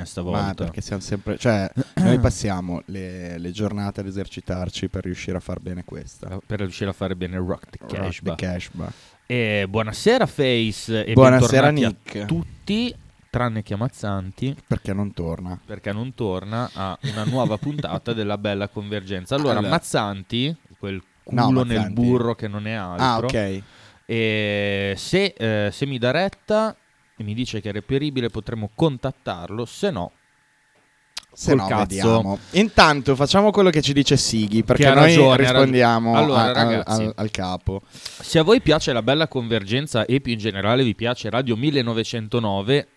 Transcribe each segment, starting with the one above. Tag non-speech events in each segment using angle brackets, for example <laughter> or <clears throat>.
bene stavolta. Ma perché siamo sempre. Cioè, <clears throat> noi passiamo le, le giornate ad esercitarci per riuscire a far bene questa. Per riuscire a fare bene il rock the Rock cash the. E buonasera Face e Buonasera, Nick. a tutti, tranne che Amazzanti, Perché non torna? perché non torna a una nuova <laughs> puntata della Bella Convergenza. Allora, Allora. Mazzanti, quel No, culo nel Mazzanti. burro che non è altro, Ah, ok. se, eh, se mi dà retta e mi dice che è reperibile potremo contattarlo, se no Se no, cazzo. vediamo. Intanto facciamo quello che ci dice Sighi. Perché noi ragione, rispondiamo. Allora, a- al- ragazzi. al, al capo. Se a voi piace la bella convergenza e più in generale vi piace Radio 1909,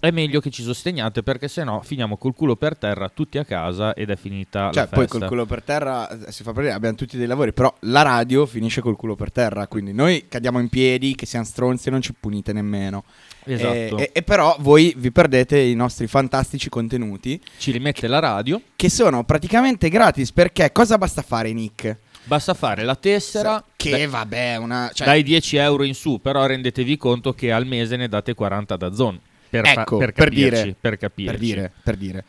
è meglio che ci sosteniate perché sennò finiamo col culo per terra tutti a casa ed è finita Cioè, la poi festa. col culo per terra eh, si fa per abbiamo tutti dei lavori, però la radio finisce col culo per terra, quindi noi cadiamo in piedi, che siamo stronzi e non ci punite nemmeno. Esatto. E, e- e però voi vi perdete i nostri fantastici contenuti, Ci rimette la radio, che sono praticamente gratis, perché cosa basta fare, Nick? basta fare la tessera Che dai- vabbè, una... Cioè, dai 10 euro in su, però rendetevi conto che al mese ne date 40 da zone. Per, Ecco, per, per capirci, dire. per capirci. per dire, per dire.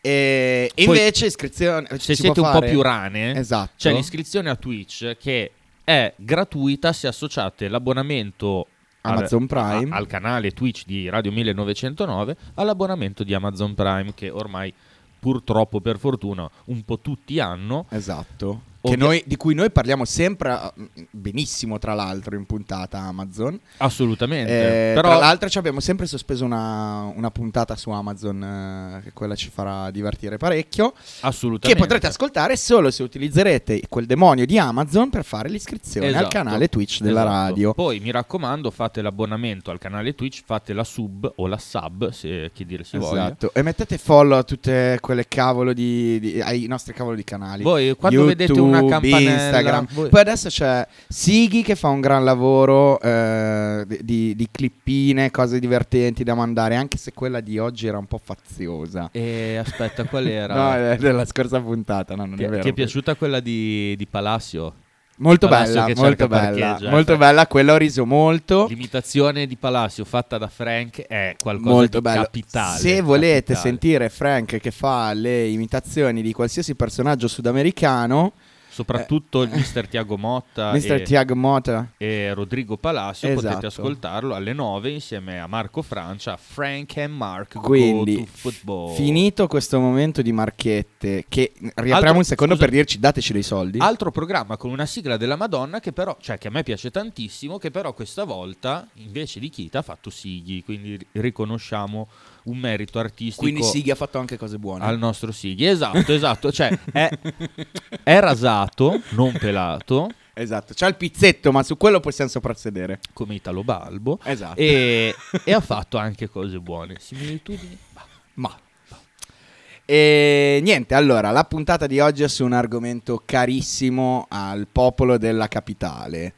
E, Poi, invece iscrizione... Se si siete un po' fare- più rane, Esatto. c'è l'iscrizione a Twitch che è gratuita se associate l'abbonamento al- Amazon Prime. a- al canale Twitch di Radio 1909 all'abbonamento di Amazon Prime che ormai purtroppo per fortuna un po' tutti hanno Esatto. Che noi- di cui noi parliamo sempre benissimo, tra l'altro, in puntata Amazon. assolutamente Eh, però Tra l'altro ci abbiamo sempre sospeso una, una puntata su Amazon, eh, che quella ci farà divertire parecchio, che assolutamente potrete ascoltare solo se utilizzerete quel demonio di Amazon per fare l'iscrizione al Esatto. canale Twitch della Esatto. radio. Poi mi raccomando, fate l'abbonamento al canale Twitch, fate la sub o la sub, se chi dire si voglia. Esatto. E mettete follow a tutte quelle cavolo di, di- ai nostri cavolo di canali. Voi quando YouTube, vedete una campanella, Instagram. voi- Poi adesso c'è Sighi che fa un gran lavoro eh, di- di, clippine, cose divertenti da mandare, anche se quella di oggi era un po' faziosa. E aspetta, qual <laughs> era? No, è della scorsa puntata, no, non ti, è vero. ti è piaciuta quella di, di Palacio? Molto bella, molto bella, eh. molto bella, quella ho riso molto. L'imitazione di Palacio fatta da Frank è qualcosa Molto di bello. capitale. Se volete capitale. sentire Frank che fa le imitazioni di qualsiasi personaggio sudamericano, soprattutto il mister Tiago Motta <laughs> Mr. e, Tiago Mota. e Rodrigo Palacio, Esatto. potete ascoltarlo alle 9 insieme a Marco Francia, Frank and Mark Quindi, Go to Football. finito questo momento di marchette, che riapriamo Altro- un secondo scusa. per dirci dateci dei soldi. Altro programma con una sigla della Madonna che però, cioè che a me piace tantissimo, che però questa volta invece di Kita ha fatto Sighi, quindi riconosciamo un merito artistico Quindi Sighi ha fatto anche cose buone. al nostro Sighi. Esatto, esatto, cioè è, è rasato, non pelato, Esatto, c'ha il pizzetto, ma su quello possiamo soprassedere. come Italo Balbo, Esatto. e, e ha fatto anche cose buone. Similitudini? Bah. Ma. E niente, allora, la puntata di oggi è su un argomento carissimo al popolo della capitale.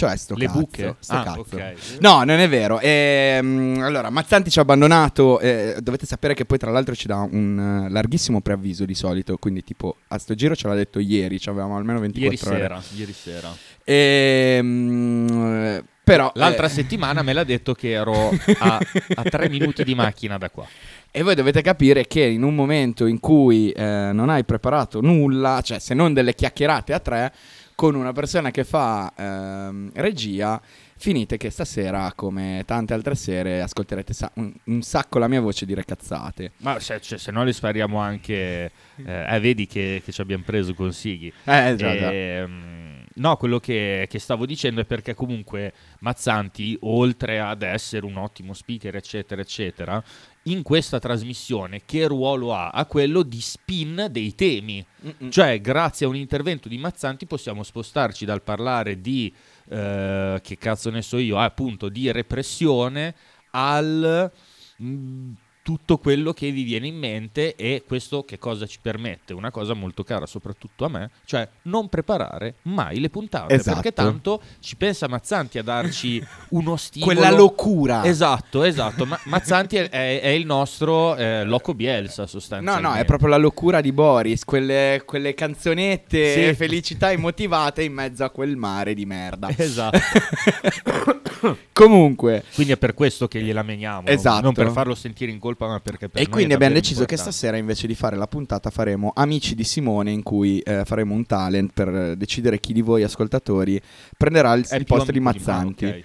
Cioè, sto Le cazzo. buche? sto Ah, cazzo. ok. No, non è vero. Ehm, allora, Mazzanti ci ha abbandonato. eh, dovete sapere che poi, tra l'altro, ci dà un eh, larghissimo preavviso di solito. Quindi, tipo, a sto giro ce l'ha detto ieri. Ci avevamo almeno 24 Ieri ore. sera, ieri sera. Ehm, però, L'altra eh, settimana me l'ha detto che ero a, a tre <laughs> minuti di macchina da qua. E voi dovete capire che in un momento in cui eh, non hai preparato nulla, cioè se non delle chiacchierate a tre, con una persona che fa ehm, regia, finite che stasera, come tante altre sere, ascolterete sa- un, un sacco la mia voce dire cazzate. Ma se, cioè, se no le spariamo anche... Eh, eh, vedi che, che ci abbiamo preso con Sighi. Eh, già, già. Ehm, no, quello che, che stavo dicendo è perché comunque Mazzanti, oltre ad essere un ottimo speaker, eccetera, eccetera, in questa trasmissione che ruolo ha? Ha quello di spin dei temi. Mm-mm. Cioè, grazie a un intervento di Mazzanti possiamo spostarci dal parlare di, eh, che cazzo ne so io, ah, appunto, di repressione al... mm, tutto quello che vi viene in mente e questo che cosa ci permette? Una cosa molto cara soprattutto a me, cioè non preparare mai le puntate, Esatto. perché tanto ci pensa Mazzanti a darci <laughs> uno stimolo. Quella locura. Esatto, esatto. Ma- Mazzanti è, è- è il nostro eh, Loco Bielsa No, sostanzialmente. no, è proprio la locura di Boris, quelle, quelle canzonette Sì. felicità immotivate in mezzo a quel mare di merda. Esatto. <coughs> Comunque, Quindi è per questo che gliela meniamo. Esatto. Non per farlo sentire in colpa, ma perché per e quindi abbiamo deciso che importante. stasera invece di fare la puntata faremo Amici di Simone in cui eh, faremo un talent per decidere chi di voi ascoltatori prenderà il, il posto di Mazzanti. Ma- ok.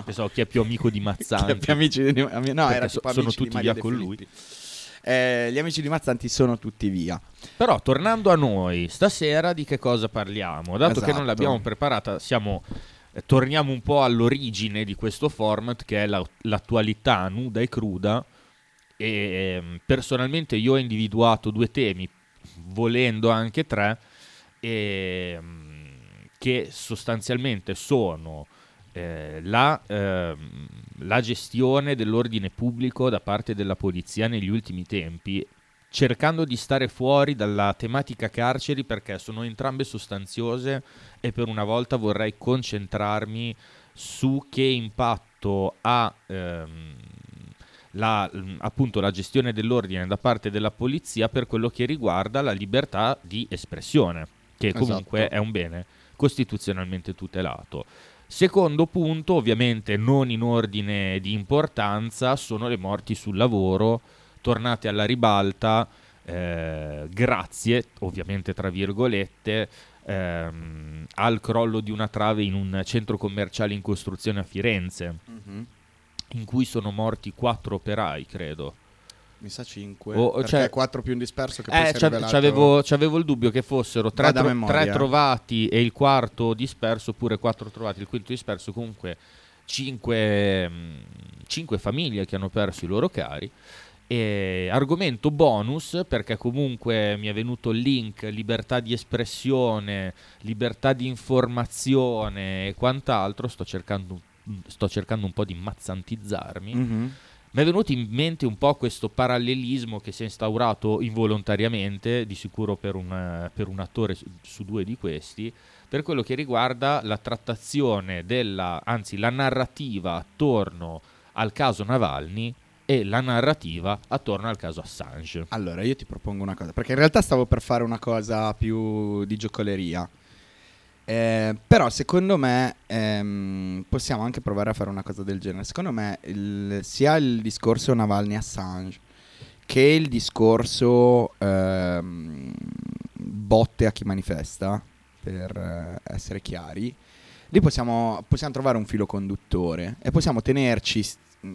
<laughs> Pensavo chi è più amico di Mazzanti. Gli amici di, ami- no, era so- sono di tutti via con lui. Eh, gli amici di Mazzanti sono tutti via. Però tornando a noi, stasera di che cosa parliamo? Dato che non Esatto. l'abbiamo preparata, siamo, torniamo un po' all'origine di questo format che è la- l'attualità nuda e cruda. E ehm, personalmente io ho individuato due temi, volendo anche tre, ehm, che sostanzialmente sono eh, la, ehm, la gestione dell'ordine pubblico da parte della polizia negli ultimi tempi, cercando di stare fuori dalla tematica carceri perché sono entrambe sostanziose e per una volta vorrei concentrarmi su che impatto ha ehm, la, appunto la gestione dell'ordine da parte della polizia per quello che riguarda la libertà di espressione, che comunque Esatto. è un bene costituzionalmente tutelato. Secondo punto, ovviamente non in ordine di importanza, sono le morti sul lavoro, tornate alla ribalta, eh, grazie, ovviamente tra virgolette, ehm, al crollo di una trave in un centro commerciale in costruzione a Firenze, in cui sono morti quattro operai, credo. Mi sa 5. Oh, cioè- 4 più un disperso che poi Eh, rivelato- c'avevo, c'avevo il dubbio che fossero tre, Vado a tro- memoria. tre trovati e il quarto disperso, oppure quattro trovati e il quinto disperso, comunque cinque, mh, cinque famiglie che hanno perso i loro cari. E argomento bonus perché comunque mi è venuto il link libertà di espressione, libertà di informazione e quant'altro. Sto cercando, sto cercando un po' di mazzantizzarmi. Mhm. Mi è venuto in mente un po' questo parallelismo che si è instaurato involontariamente, di sicuro per un, eh, per un attore su, su due di questi, per quello che riguarda la trattazione della, anzi la narrativa attorno al caso Navalny e la narrativa attorno al caso Assange. Allora, io ti propongo una cosa, perché in realtà stavo per fare una cosa più di giocoleria. Eh, però secondo me ehm, possiamo anche provare a fare una cosa del genere. Secondo me il- sia il discorso Navalny Assange che il discorso ehm, botte a chi manifesta, per eh, essere chiari, lì possiamo, possiamo trovare un filo conduttore e possiamo tenerci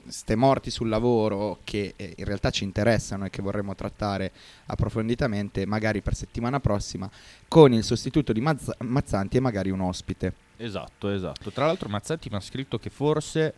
ste morti sul lavoro che eh, in realtà ci interessano e che vorremmo trattare approfonditamente magari per settimana prossima con il sostituto di Mazz- Mazzanti e magari un ospite. Esatto, esatto. Tra l'altro Mazzetti mi ha scritto che forse,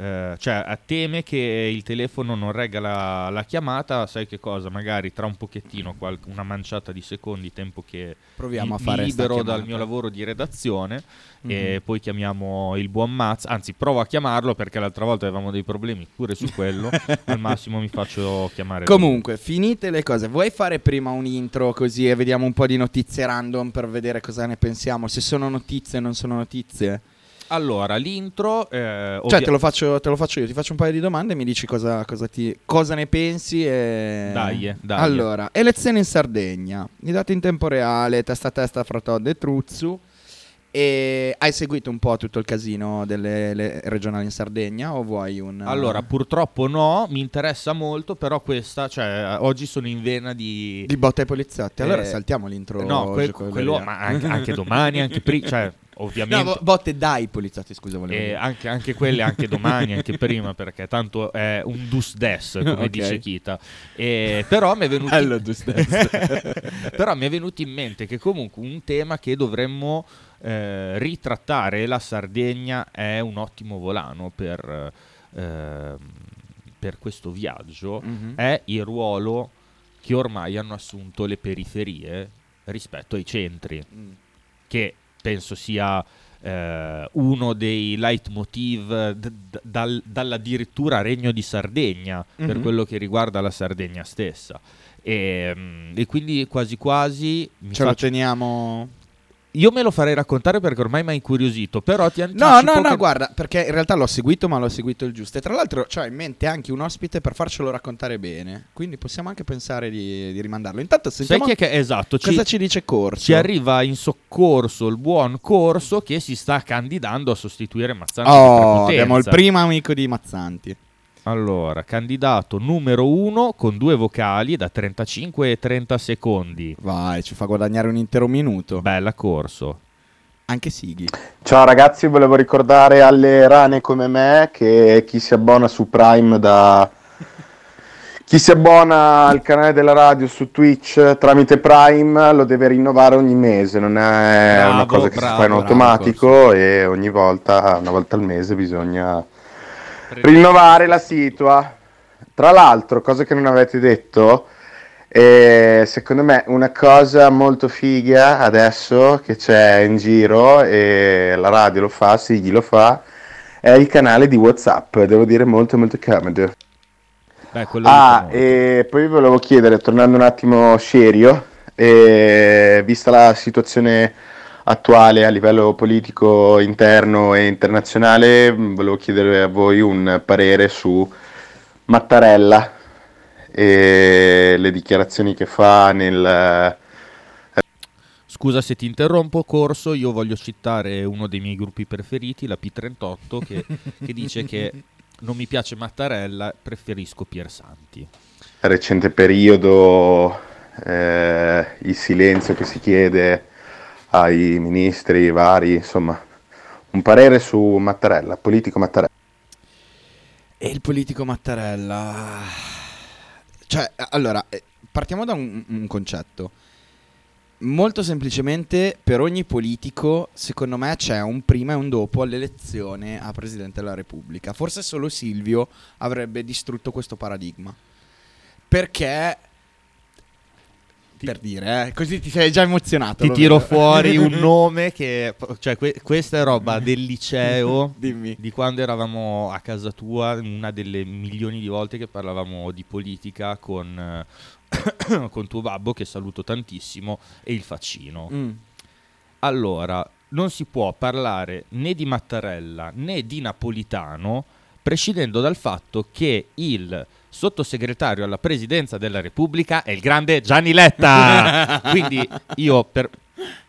eh, cioè teme che il telefono non regga la, la chiamata, sai che cosa, magari tra un pochettino, qual- una manciata di secondi, tempo che Proviamo mi, a fare libero dal mio lavoro di redazione e Mhm. poi chiamiamo il buon Mazz, anzi provo a chiamarlo perché l'altra volta avevamo dei problemi pure su quello, <laughs> al massimo mi faccio chiamare. lui. Comunque, finite le cose, vuoi fare prima un intro così e vediamo un po' di notizie random per vedere cosa ne pensiamo? Se sono notizie o non sono notizie? Allora, l'intro... eh, Cioè, te lo, faccio, te lo faccio io, ti faccio un paio di domande e mi dici cosa, cosa ti- cosa ne pensi. E... Dai, dai. Allora, elezioni in Sardegna, i dati in tempo reale, testa a testa fra Todd e Truzzu. E hai seguito un po' tutto il casino delle le regionali in Sardegna o vuoi un... Allora, purtroppo no, mi interessa molto, però questa, cioè, oggi sono in vena di... di botte ai poliziotti. Allora Eh, saltiamo l'intro. no, que- quello, ma anche, anche domani, anche prima, cioè, <laughs> ovviamente... bo- botte dai poliziotti, scusa, volevo eh, anche, anche quelle, anche domani, anche <laughs> prima, perché tanto è un dus des, come Ok. dice Kita. E, però mi è venuto... Bello, dus des. <laughs> però mi è venuto in mente che comunque un tema che dovremmo eh, ritrattare, la Sardegna è un ottimo volano per, ehm, per questo viaggio, Mhm. è il ruolo che ormai hanno assunto le periferie rispetto ai centri, Mm. che penso sia eh, uno dei leitmotiv d- d- dal- dall'addirittura Regno di Sardegna per Mhm. quello che riguarda la Sardegna stessa. E, mm, e quindi quasi quasi Ce lo faccio- teniamo. Io me lo farei raccontare perché ormai mi ha incuriosito, però ti anticipo No, no, no, che- guarda, perché in realtà l'ho seguito, ma l'ho seguito il giusto. E tra l'altro c'ho in mente anche un ospite per farcelo raccontare bene. Quindi possiamo anche pensare di, di rimandarlo. Intanto Sai sentiamo chi è che esatto, ci, cosa ci dice Corso. ci arriva in soccorso il buon Corso che si sta candidando a sostituire Mazzanti Oh, abbiamo il primo amico di Mazzanti. Allora, candidato numero uno con due vocali da 35 e 30 secondi. Vai, ci fa guadagnare un intero minuto. Bella corso. Anche Sighi. Ciao ragazzi, volevo ricordare alle rane come me che chi si abbona su Prime da... Chi si abbona al canale della radio su Twitch tramite Prime lo deve rinnovare ogni mese, non è Bravo, una cosa che bravo, si fa in bravo, automatico e ogni volta, una volta al mese bisogna rinnovare la situa. Tra l'altro, cosa che non avete detto, eh, secondo me una cosa molto figa adesso che c'è in giro e la radio lo fa, Sighi lo fa, è il canale di WhatsApp, devo dire molto molto comodo. Beh, Ah, e poi volevo chiedere, tornando un attimo serio, vista la situazione attuale a livello politico interno e internazionale, mh, volevo chiedere a voi un parere su Mattarella e le dichiarazioni che fa nel... Scusa se ti interrompo, Corso, io voglio citare uno dei miei gruppi preferiti, la P38, che, <laughs> che dice che non mi piace Mattarella, preferisco Piersanti. recente periodo, eh, il silenzio che si chiede ai ministri vari, insomma, un parere su Mattarella, politico Mattarella. E il politico Mattarella. Cioè, allora, eh, partiamo da un, un concetto. Molto semplicemente, per ogni politico, secondo me, c'è un prima e un dopo all'elezione a Presidente della Repubblica. Forse solo Silvio avrebbe distrutto questo paradigma. Perché... Per dire, eh, così ti sei già emozionato. Ti tiro vedo. fuori <laughs> un nome che... Cioè, que- questa è roba del liceo, <laughs> Dimmi. di quando eravamo a casa tua, una delle milioni di volte che parlavamo di politica con, <coughs> con tuo babbo, che saluto tantissimo, e il faccino. Mm. Allora, non si può parlare né di Mattarella né di Napolitano prescindendo dal fatto che il sottosegretario alla presidenza della Repubblica è il grande Gianni Letta. <laughs> Quindi io per,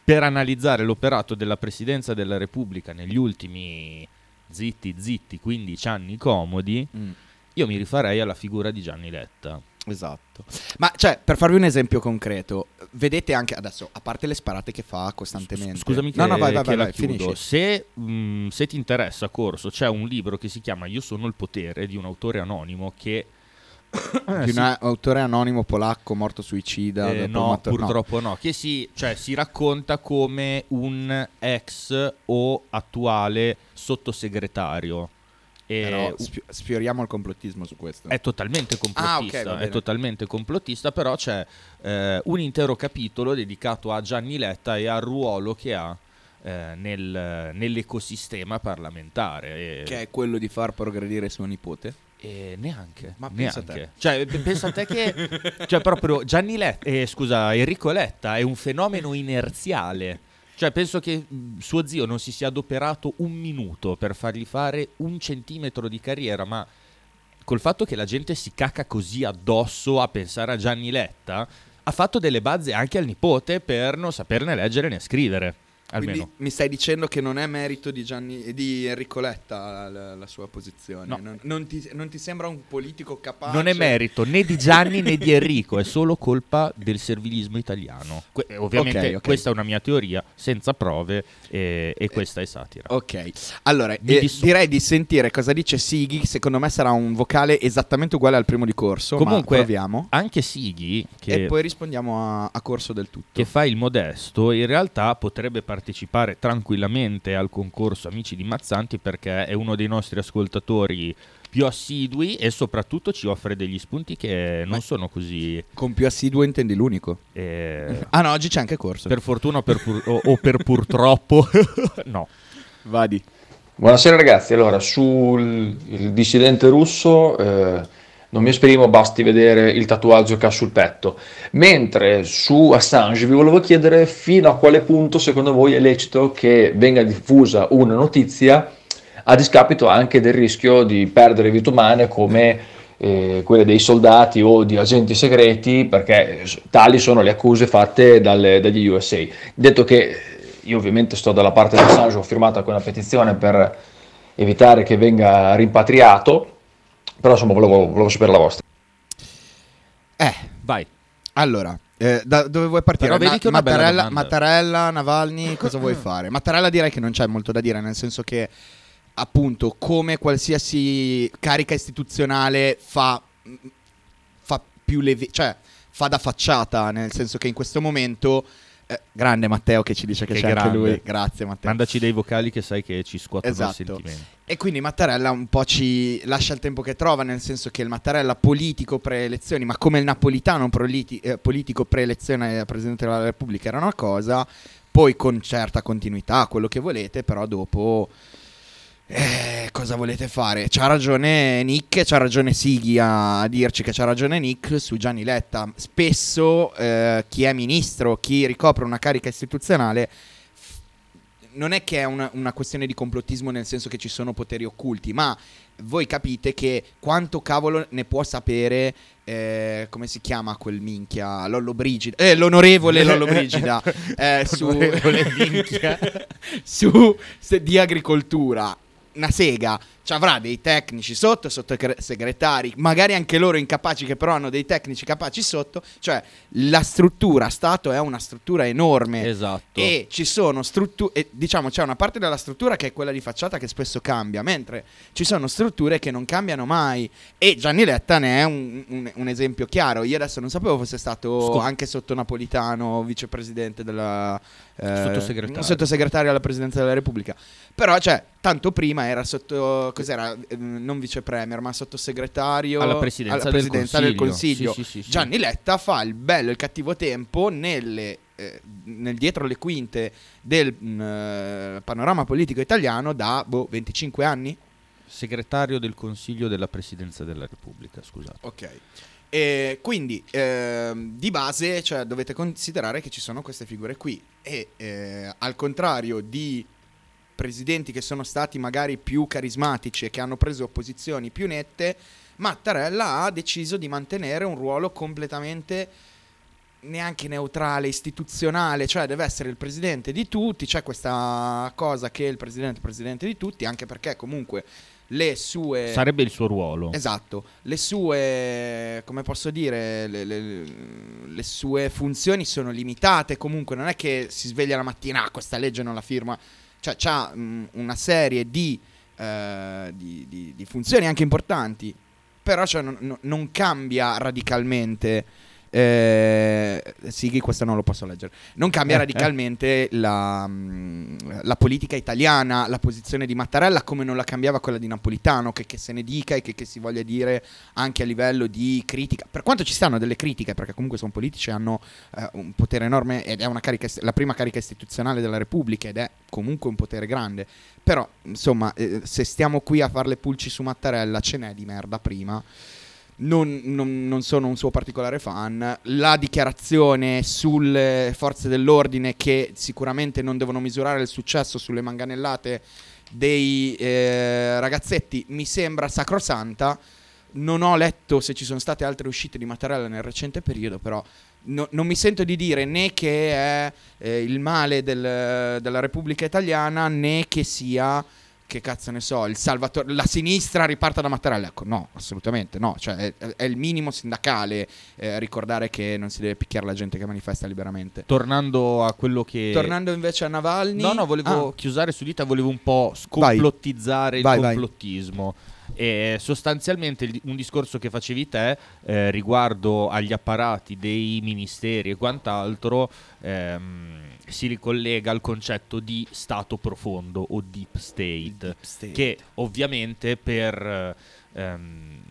per analizzare l'operato della presidenza della Repubblica negli ultimi zitti zitti 15 anni comodi, Mm. io mi rifarei alla figura di Gianni Letta. Esatto. Ma cioè, per farvi un esempio concreto, vedete anche adesso, a parte le sparate che fa costantemente. Scusami che, no, no, vai, vai, vai, vai, finisci. Se, mh, se ti interessa, Corso, c'è un libro che si chiama Io sono il potere di un autore anonimo che... Di si- un autore anonimo polacco morto suicida. eh, no, matta- purtroppo no. Che si, cioè, si racconta come un ex o attuale sottosegretario. E Però sfi- sfioriamo il complottismo su questo. È totalmente complottista, Ah, ok, va è totalmente complottista, però c'è eh, un intero capitolo dedicato a Gianni Letta e al ruolo che ha eh, nel- nell'ecosistema parlamentare. Che è quello di far progredire suo nipote. E neanche, Ma pensa neanche. te. Cioè, pensa a te che <laughs> cioè, proprio Gianni Letta, eh, scusa, Enrico Letta è un fenomeno inerziale. Cioè, penso che mh, suo zio non si sia adoperato un minuto per fargli fare un centimetro di carriera, ma col fatto che la gente si cacca così addosso a pensare a Gianni Letta, ha fatto delle bazze anche al nipote per non saperne leggere né scrivere. Almeno. Quindi mi stai dicendo che non è merito di, Gianni, di Enrico Letta la, la sua posizione. No. Non, non ti, non ti sembra un politico capace? Non è merito né di Gianni né di Enrico, è solo colpa del servilismo italiano. Que- ovviamente Ok, ok. questa è una mia teoria, senza prove, e, e questa è satira. Ok, allora eh, direi di sentire cosa dice Sighi. Secondo me sarà un vocale esattamente uguale al primo di corso. Comunque, proviamo. Anche Sighi, che, E poi rispondiamo a, a corso del tutto. che fa il modesto, in realtà potrebbe partecipare tranquillamente al concorso Amici di Mazzanti perché è uno dei nostri ascoltatori più assidui e soprattutto ci offre degli spunti che non Ma- sono così... Con più assiduo intendi l'unico. eh, <laughs> Ah no, oggi c'è anche corso. per fortuna o per, pur- o- o per purtroppo, <laughs> no. Vadi. Buonasera ragazzi, allora sul il dissidente russo eh, non mi esprimo, basti vedere il tatuaggio che ha sul petto, mentre su Assange vi volevo chiedere fino a quale punto secondo voi è lecito che venga diffusa una notizia a discapito anche del rischio di perdere vite umane come eh, quelle dei soldati o di agenti segreti, perché tali sono le accuse fatte dalle- dagli USA. Detto che io ovviamente sto dalla parte di Assange, ho firmato anche una petizione per evitare che venga rimpatriato, però insomma volevo, volevo sapere la vostra. Eh, Vai. allora, eh, da dove vuoi partire? Na- Mattarella. Mattarella, Navalny, cosa <clears throat> vuoi fare? Mattarella direi che non c'è molto da dire, nel senso che appunto come qualsiasi carica istituzionale fa, fa più leve, cioè fa da facciata, nel senso che in questo momento eh, grande Matteo che ci dice che, Che c'è anche grande. lui, grazie Matteo. Mandaci dei vocali che sai che ci scuotono Esatto. il sentimento. E quindi Mattarella un po' ci lascia il tempo che trova, nel senso che il Mattarella politico pre-elezioni, ma come il napolitano proliti- eh, politico pre-elezione a Presidente della Repubblica era una cosa, poi con certa continuità, quello che volete, però dopo... eh, cosa volete fare? C'ha ragione Nick c'ha ragione Sighi a dirci che c'ha ragione Nick su Gianni Letta. Spesso eh, chi è ministro, chi ricopre una carica istituzionale non è che è una, una questione di complottismo nel senso che ci sono poteri occulti, ma voi capite che quanto cavolo ne può sapere, eh, come si chiama quel minchia, Lollo Brigida, eh, l'onorevole Lollo Brigida, <laughs> eh, su, <laughs> su se- di agricoltura. Una sega ci avrà dei tecnici sotto, sottosegretari, magari anche loro incapaci che però hanno dei tecnici capaci sotto, cioè la struttura Stato è una struttura enorme Esatto. e ci sono strutture, diciamo c'è una parte della struttura che è quella di facciata che spesso cambia, mentre ci sono strutture che non cambiano mai e Gianni Letta ne è un, un- un esempio chiaro. Io adesso non sapevo fosse stato Scop- anche sotto Napolitano vicepresidente della... eh, Sottosegretario. sottosegretario alla presidenza della Repubblica. Però, cioè, tanto prima era sotto, cos'era, Eh, non vice premier, ma sottosegretario Alla presidenza alla del presidenza del Consiglio. Consiglio. Sì, sì. Gianni Letta fa il bello e il cattivo tempo nelle, eh, nel dietro le quinte del mm, eh, panorama politico italiano da boh, 25 anni. Segretario del Consiglio della Presidenza della Repubblica, scusate. Ok. E quindi ehm, di base cioè, dovete considerare che ci sono queste figure qui e eh, al contrario di presidenti che sono stati magari più carismatici e che hanno preso posizioni più nette, Mattarella ha deciso di mantenere un ruolo completamente neanche neutrale, istituzionale, cioè deve essere il presidente di tutti, c'è questa cosa che il presidente è il presidente di tutti, anche perché comunque le sue... Sarebbe il suo ruolo. Esatto, le sue, come posso dire, le, le- le sue funzioni sono limitate, comunque. Non è che si sveglia la mattina, ah, questa legge non la firma, cioè ha una serie di, eh, di- di- di funzioni anche importanti, però cioè, non- non cambia radicalmente. Eh, Sighi, questo non lo posso leggere. Non cambia radicalmente la, mm, la politica italiana, la posizione di Mattarella, come non la cambiava quella di Napolitano, che, che se ne dica e che, che si voglia dire anche a livello di critica. Per quanto ci stanno delle critiche, perché comunque sono politici, hanno eh, un potere enorme ed è una carica, la prima carica istituzionale della Repubblica ed è comunque un potere grande. Però, insomma, eh, se stiamo qui a fare le pulci su Mattarella, ce n'è di merda prima. Non, non- non sono un suo particolare fan. La dichiarazione sulle forze dell'ordine che sicuramente non devono misurare il successo sulle manganellate dei eh, ragazzetti mi sembra sacrosanta. Non ho letto se ci sono state altre uscite di Mattarella nel recente periodo, però no- non mi sento di dire né che è eh, il male del- della Repubblica Italiana né che sia che cazzo ne so, il Salvatore, la sinistra riparta da Mattarella. Ecco, no, assolutamente no. Cioè, è, è il minimo sindacale eh, ricordare che non si deve picchiare la gente che manifesta liberamente. Tornando a quello che... Tornando invece a Navalny. No, no, volevo Ah, chiusare su dita, volevo un po' scomplottizzare Vai, il vai. complottismo. E sostanzialmente un discorso che facevi te eh, riguardo agli apparati dei ministeri e quant'altro ehm, si ricollega al concetto di stato profondo o deep state, deep state. che ovviamente per, ehm,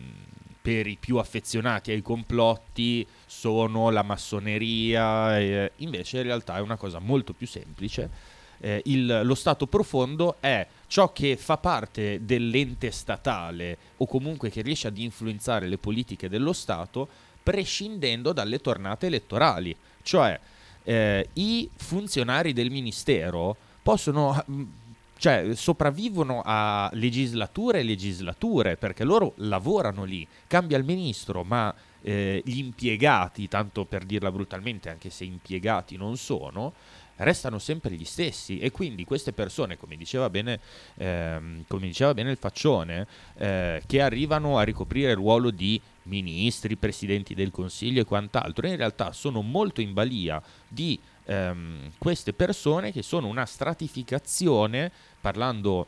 per i più affezionati ai complotti sono la massoneria, e invece in realtà è una cosa molto più semplice eh, il- lo Stato profondo è ciò che fa parte dell'ente statale o comunque che riesce ad influenzare le politiche dello Stato prescindendo dalle tornate elettorali. Cioè eh, i funzionari del ministero possono... mh, Cioè, sopravvivono a legislature e legislature perché loro lavorano lì. Cambia il ministro, ma eh, gli impiegati, tanto per dirla brutalmente, anche se impiegati non sono, restano sempre gli stessi. E quindi queste persone, come diceva bene, ehm, come diceva bene il faccione, eh, che arrivano a ricoprire il ruolo di ministri, presidenti del consiglio e quant'altro, in realtà sono molto in balia di ehm, queste persone che sono una stratificazione, parlando,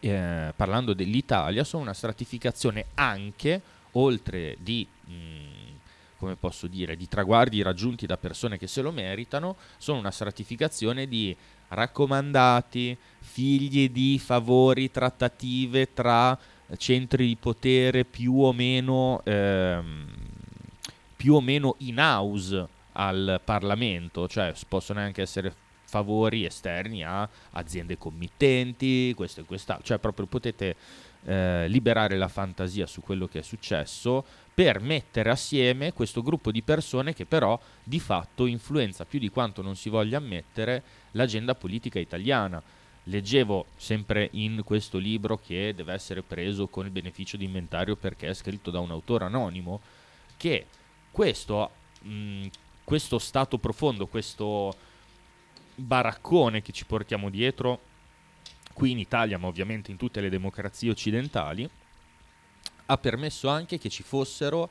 eh, parlando dell'Italia, sono una stratificazione anche, oltre di... mh, come posso dire, di traguardi raggiunti da persone che se lo meritano, sono una stratificazione di raccomandati, figli di favori, trattative tra centri di potere più o meno, ehm, più o meno in house al Parlamento, cioè possono anche essere favori esterni a aziende committenti, questo e quest'altro, cioè proprio potete eh, liberare la fantasia su quello che è successo per mettere assieme questo gruppo di persone che però di fatto influenza più di quanto non si voglia ammettere l'agenda politica italiana. Leggevo sempre in questo libro che deve essere preso con il beneficio di inventario perché è scritto da un autore anonimo che questo, mh, questo stato profondo, questo baraccone che ci portiamo dietro qui in Italia, ma ovviamente in tutte le democrazie occidentali, ha permesso anche che ci fossero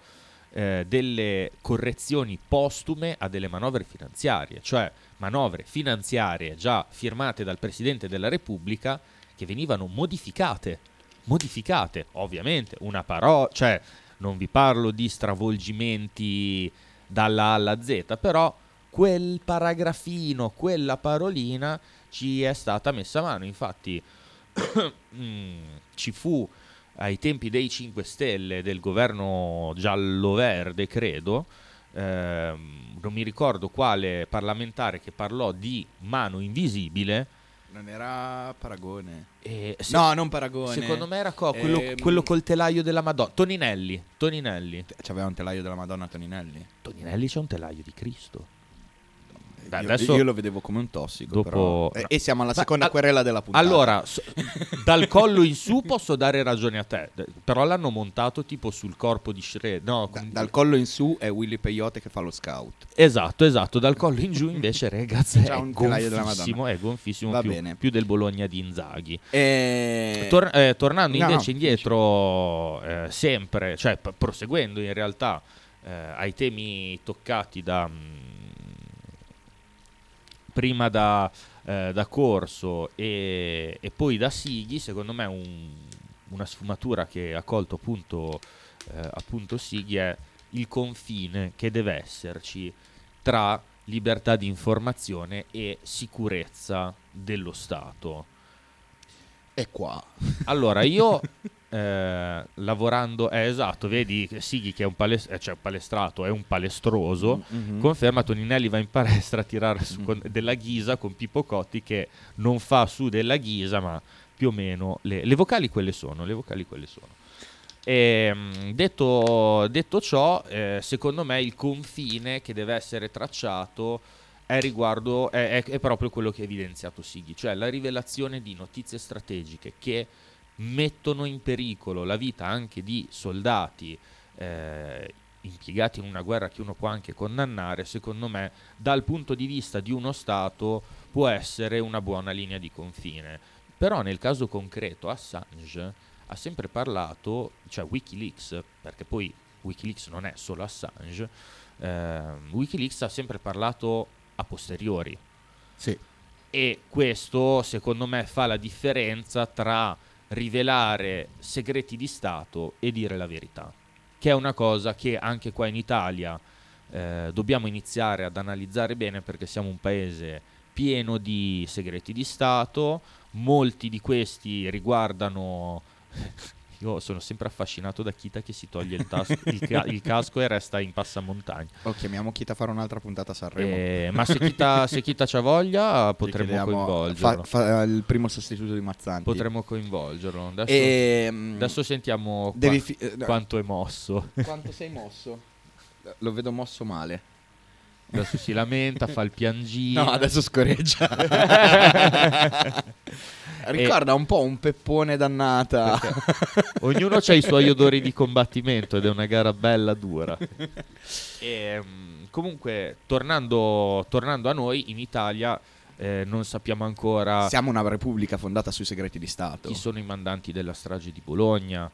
eh, delle correzioni postume a delle manovre finanziarie, cioè manovre finanziarie già firmate dal Presidente della Repubblica che venivano modificate, modificate, ovviamente, una parola, cioè non vi parlo di stravolgimenti dalla A alla Z, però quel paragrafino, quella parolina ci è stata messa a mano, infatti <coughs> mm, ci fu ai tempi dei 5 Stelle del governo giallo-verde, credo, ehm, non mi ricordo quale parlamentare che parlò di mano invisibile. Non era Paragone. E se- No, non Paragone. secondo me era co- quello, Ehm, quello col telaio della Madonna. Toninelli. Toninelli. C'aveva un telaio della Madonna Toninelli. Toninelli c'è un telaio di Cristo. Dai, io, adesso- io lo vedevo come un tossico. Dopo- però. E, e siamo alla Ma- seconda al- querela della puntata. Allora, <laughs> so- dal collo in su posso dare ragione a te, però l'hanno montato tipo sul corpo di Shred. No, Da- dal collo in su è Willy Peyote che fa lo scout. Esatto, esatto, dal collo in giù invece <laughs> ragazzi è un gonfissimo, è gonfissimo Va più, bene. più del Bologna di Inzaghi. E... Tor- eh, tornando No, no, invece indietro, eh, sempre, cioè p- proseguendo in realtà eh, ai temi toccati da mm, prima da, eh, da Corso e, e poi da Sighi, secondo me un- una sfumatura che ha colto appunto, eh, appunto Sighi è il confine che deve esserci tra libertà di informazione e sicurezza dello Stato. È qua. Allora, io <laughs> eh, lavorando, eh, esatto, vedi Sighi che è un, pales- eh, cioè, palestrato, è un palestroso. Mhm. Conferma Toninelli va in palestra a tirare su con- della ghisa con Pippo Cotti che non fa su della ghisa, ma più o meno le, le vocali quelle sono. Le vocali quelle sono. Ehm, detto, detto ciò, eh, secondo me il confine che deve essere tracciato è, riguardo, è, è- è proprio quello che ha evidenziato Sighi, cioè la rivelazione di notizie strategiche che mettono in pericolo la vita anche di soldati eh, impiegati in una guerra che uno può anche condannare, secondo me dal punto di vista di uno Stato può essere una buona linea di confine. Però nel caso concreto Assange ha sempre parlato, cioè Wikileaks, perché poi Wikileaks non è solo Assange, ehm, Wikileaks ha sempre parlato a posteriori. Sì. E questo, secondo me, fa la differenza tra rivelare segreti di Stato e dire la verità, che è una cosa che anche qua in Italia eh, dobbiamo iniziare ad analizzare bene perché siamo un paese pieno di segreti di Stato, molti di questi riguardano Io sono sempre affascinato da Kita che si toglie il, tasco- il ca- il casco e resta in passamontagna. O chiamiamo Kita a fare un'altra puntata a Sanremo. Eh, ma se Kita, se Kita c'ha voglia, potremmo chiediamo- coinvolgerlo. fa- fa- il primo sostituto di Mazzanti. Potremmo coinvolgerlo. Adesso, Ehm, adesso sentiamo qua- fi- eh, no. quanto è mosso. Quanto sei mosso? Lo vedo mosso male. Adesso si lamenta, fa il <laughs> piangino. No, adesso scorreggia. <laughs> Ricorda un po' un peppone dannata. Ognuno ha i suoi odori di combattimento ed è una gara bella dura. <laughs> E, mm, comunque, tornando, tornando a noi, in Italia eh, non sappiamo ancora Siamo una repubblica fondata sui segreti di Stato. chi sono i mandanti della strage di Bologna,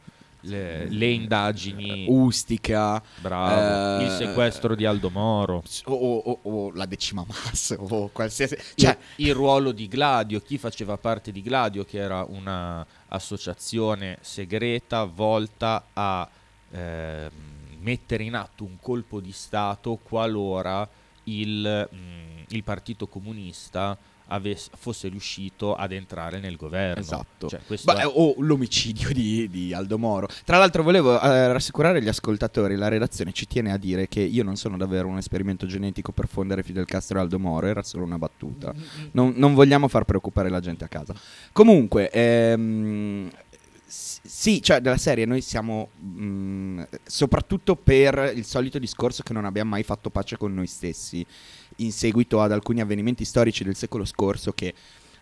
le, le indagini, Ustica, bravo, eh, il sequestro di Aldo Moro, o, o- o- la decima massa, o qualsiasi... Cioè, il, il ruolo di Gladio, chi faceva parte di Gladio, che era una associazione segreta volta a ehm, mettere in atto un colpo di Stato qualora il, mm, il Partito Comunista avesse- fosse riuscito ad entrare nel governo. Esatto. Cioè, Beh, è- o l'omicidio di, di Aldo Moro. Tra l'altro volevo eh, rassicurare gli ascoltatori, la redazione ci tiene a dire che io non sono davvero un esperimento genetico per fondere Fidel Castro e Aldo Moro, era solo una battuta. Non, non vogliamo far preoccupare la gente a casa. Comunque, ehm, sì, cioè della serie noi siamo mm, soprattutto per il solito discorso che non abbiamo mai fatto pace con noi stessi in seguito ad alcuni avvenimenti storici del secolo scorso che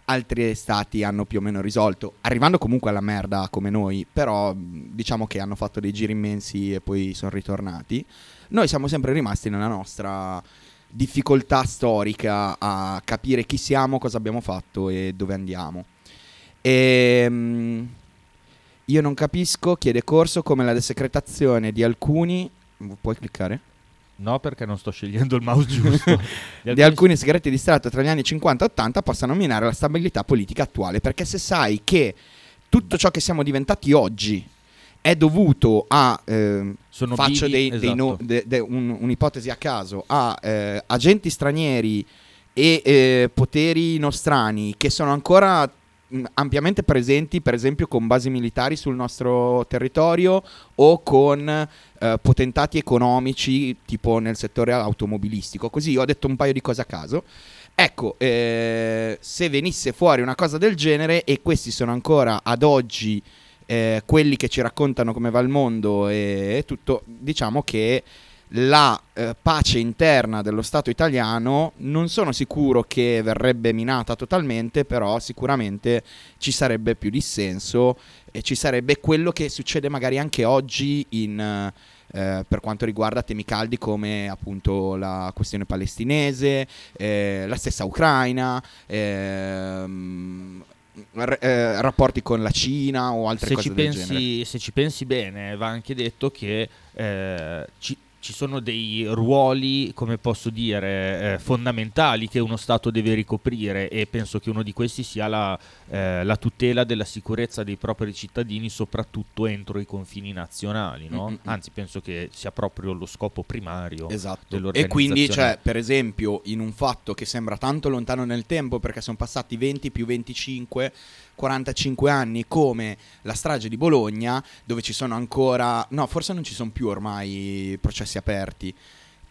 altri stati hanno più o meno risolto, arrivando comunque alla merda come noi, però diciamo che hanno fatto dei giri immensi e poi sono ritornati. Noi siamo sempre rimasti nella nostra difficoltà storica a capire chi siamo, cosa abbiamo fatto e dove andiamo. E, mh, io non capisco, chiede corso, come la desecretazione di alcuni... Puoi cliccare? No, perché non sto scegliendo il mouse giusto. <laughs> di alcuni segreti di Stato tra gli anni 50 e 80 possano minare la stabilità politica attuale. Perché se sai che tutto ciò che siamo diventati oggi è dovuto a. Sono faccio dei- dei no- esatto. de- de- un- un'ipotesi a caso a eh, agenti stranieri e eh, poteri nostrani che sono ancora ampiamente presenti, per esempio, con basi militari sul nostro territorio o con eh, potentati economici, tipo nel settore automobilistico. Così ho detto un paio di cose a caso. Ecco, eh, se venisse fuori una cosa del genere e questi sono ancora ad oggi eh, quelli che ci raccontano come va il mondo e tutto, diciamo che la eh, pace interna dello Stato italiano non sono sicuro che verrebbe minata totalmente, però sicuramente ci sarebbe più dissenso e ci sarebbe quello che succede magari anche oggi in, eh, per quanto riguarda temi caldi come appunto la questione palestinese, eh, la stessa Ucraina. ehm, r- eh, rapporti con la Cina o altre se cose ci, del genere. pensi, se ci pensi bene, va anche detto che eh, ci, ci sono dei ruoli, come posso dire, eh, fondamentali che uno Stato deve ricoprire e penso che uno di questi sia la, eh, la tutela della sicurezza dei propri cittadini, soprattutto entro i confini nazionali. no? Anzi, penso che sia proprio lo scopo primario. Esatto. E dell'organizzazione. quindi, cioè, per esempio, in un fatto che sembra tanto lontano nel tempo, perché sono passati 20 più 25, 45 anni, come la strage di Bologna, dove ci sono ancora. No, forse non ci sono più ormai processi aperti.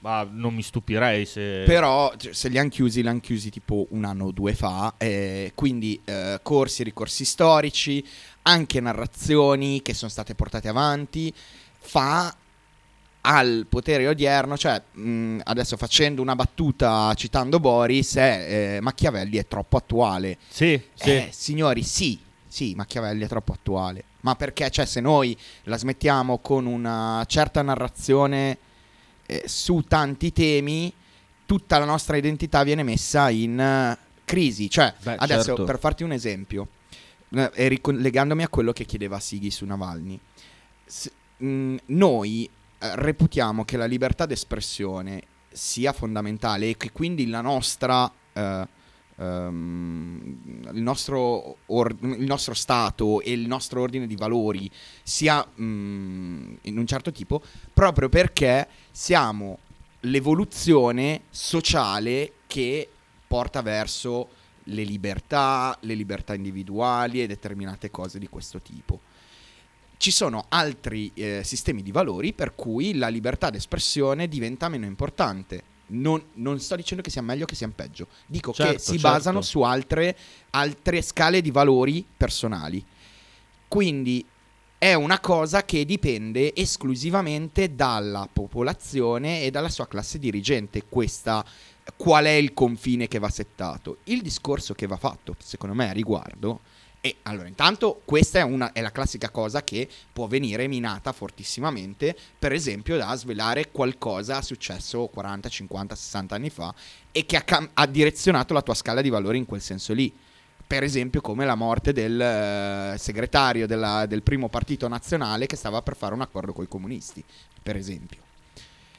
Ma non mi stupirei se... Però cioè, se li hanno chiusi, li hanno chiusi tipo un anno o due fa. eh, quindi eh, corsi, ricorsi storici, anche narrazioni che sono state portate avanti. Fa al potere odierno, cioè mh, adesso facendo una battuta citando Boris, eh, eh, Machiavelli è troppo attuale. Sì, sì. Eh, signori, sì, sì, Machiavelli è troppo attuale. Ma perché, cioè, se noi la smettiamo con una certa narrazione eh, su tanti temi, tutta la nostra identità viene messa in eh, crisi. Cioè, Beh, adesso, certo. per farti un esempio, eh, e ricollegandomi a quello che chiedeva Sighi su Navalny, s- mh, noi eh, reputiamo che la libertà d'espressione sia fondamentale e che quindi la nostra eh, ehm, il, nostro or- il nostro stato e il nostro ordine di valori sia mm, in un certo tipo proprio perché siamo l'evoluzione sociale che porta verso le libertà, le libertà individuali e determinate cose di questo tipo. Ci sono altri eh, sistemi di valori per cui la libertà d'espressione diventa meno importante. Non, non sto dicendo che sia meglio o che sia peggio, dico che Certo, si certo. basano su altre, altre scale di valori personali. Quindi è una cosa che dipende esclusivamente dalla popolazione e dalla sua classe dirigente. Questa qual è il confine che va settato? Il discorso che va fatto, secondo me, a riguardo. E allora, intanto, questa è, una, è la classica cosa che può venire minata fortissimamente, per esempio, da svelare qualcosa successo 40, 50, 60 anni fa e che ha, cam- ha direzionato la tua scala di valori in quel senso lì per esempio come la morte del eh, segretario della- del primo partito nazionale che stava per fare un accordo con i comunisti, per esempio.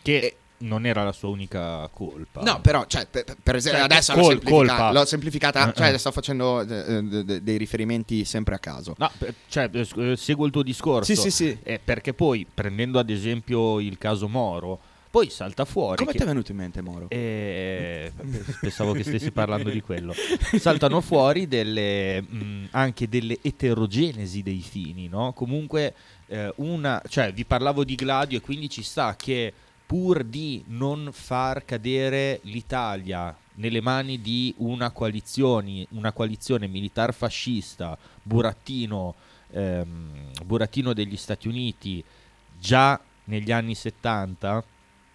Che E- non era la sua unica colpa. No, però, cioè, per, per esempio, Cioè, adesso col- l'ho, semplificata, colpa. l'ho semplificata, Eh, cioè eh. sto facendo eh, de- de- dei riferimenti sempre a caso. No, cioè, seguo il tuo discorso. Sì, sì, sì. Eh, perché poi, prendendo ad esempio il caso Moro, poi salta fuori. Come che- ti è venuto in mente, Moro? Eh, pensavo che stessi parlando di quello. Saltano fuori delle, mh, anche delle eterogenesi dei fini, no? Comunque, eh, una, cioè, vi parlavo di Gladio e quindi ci sta che pur di non far cadere l'Italia nelle mani di una coalizione, una coalizione militar fascista, burattino, ehm, burattino degli Stati Uniti, già negli anni 70,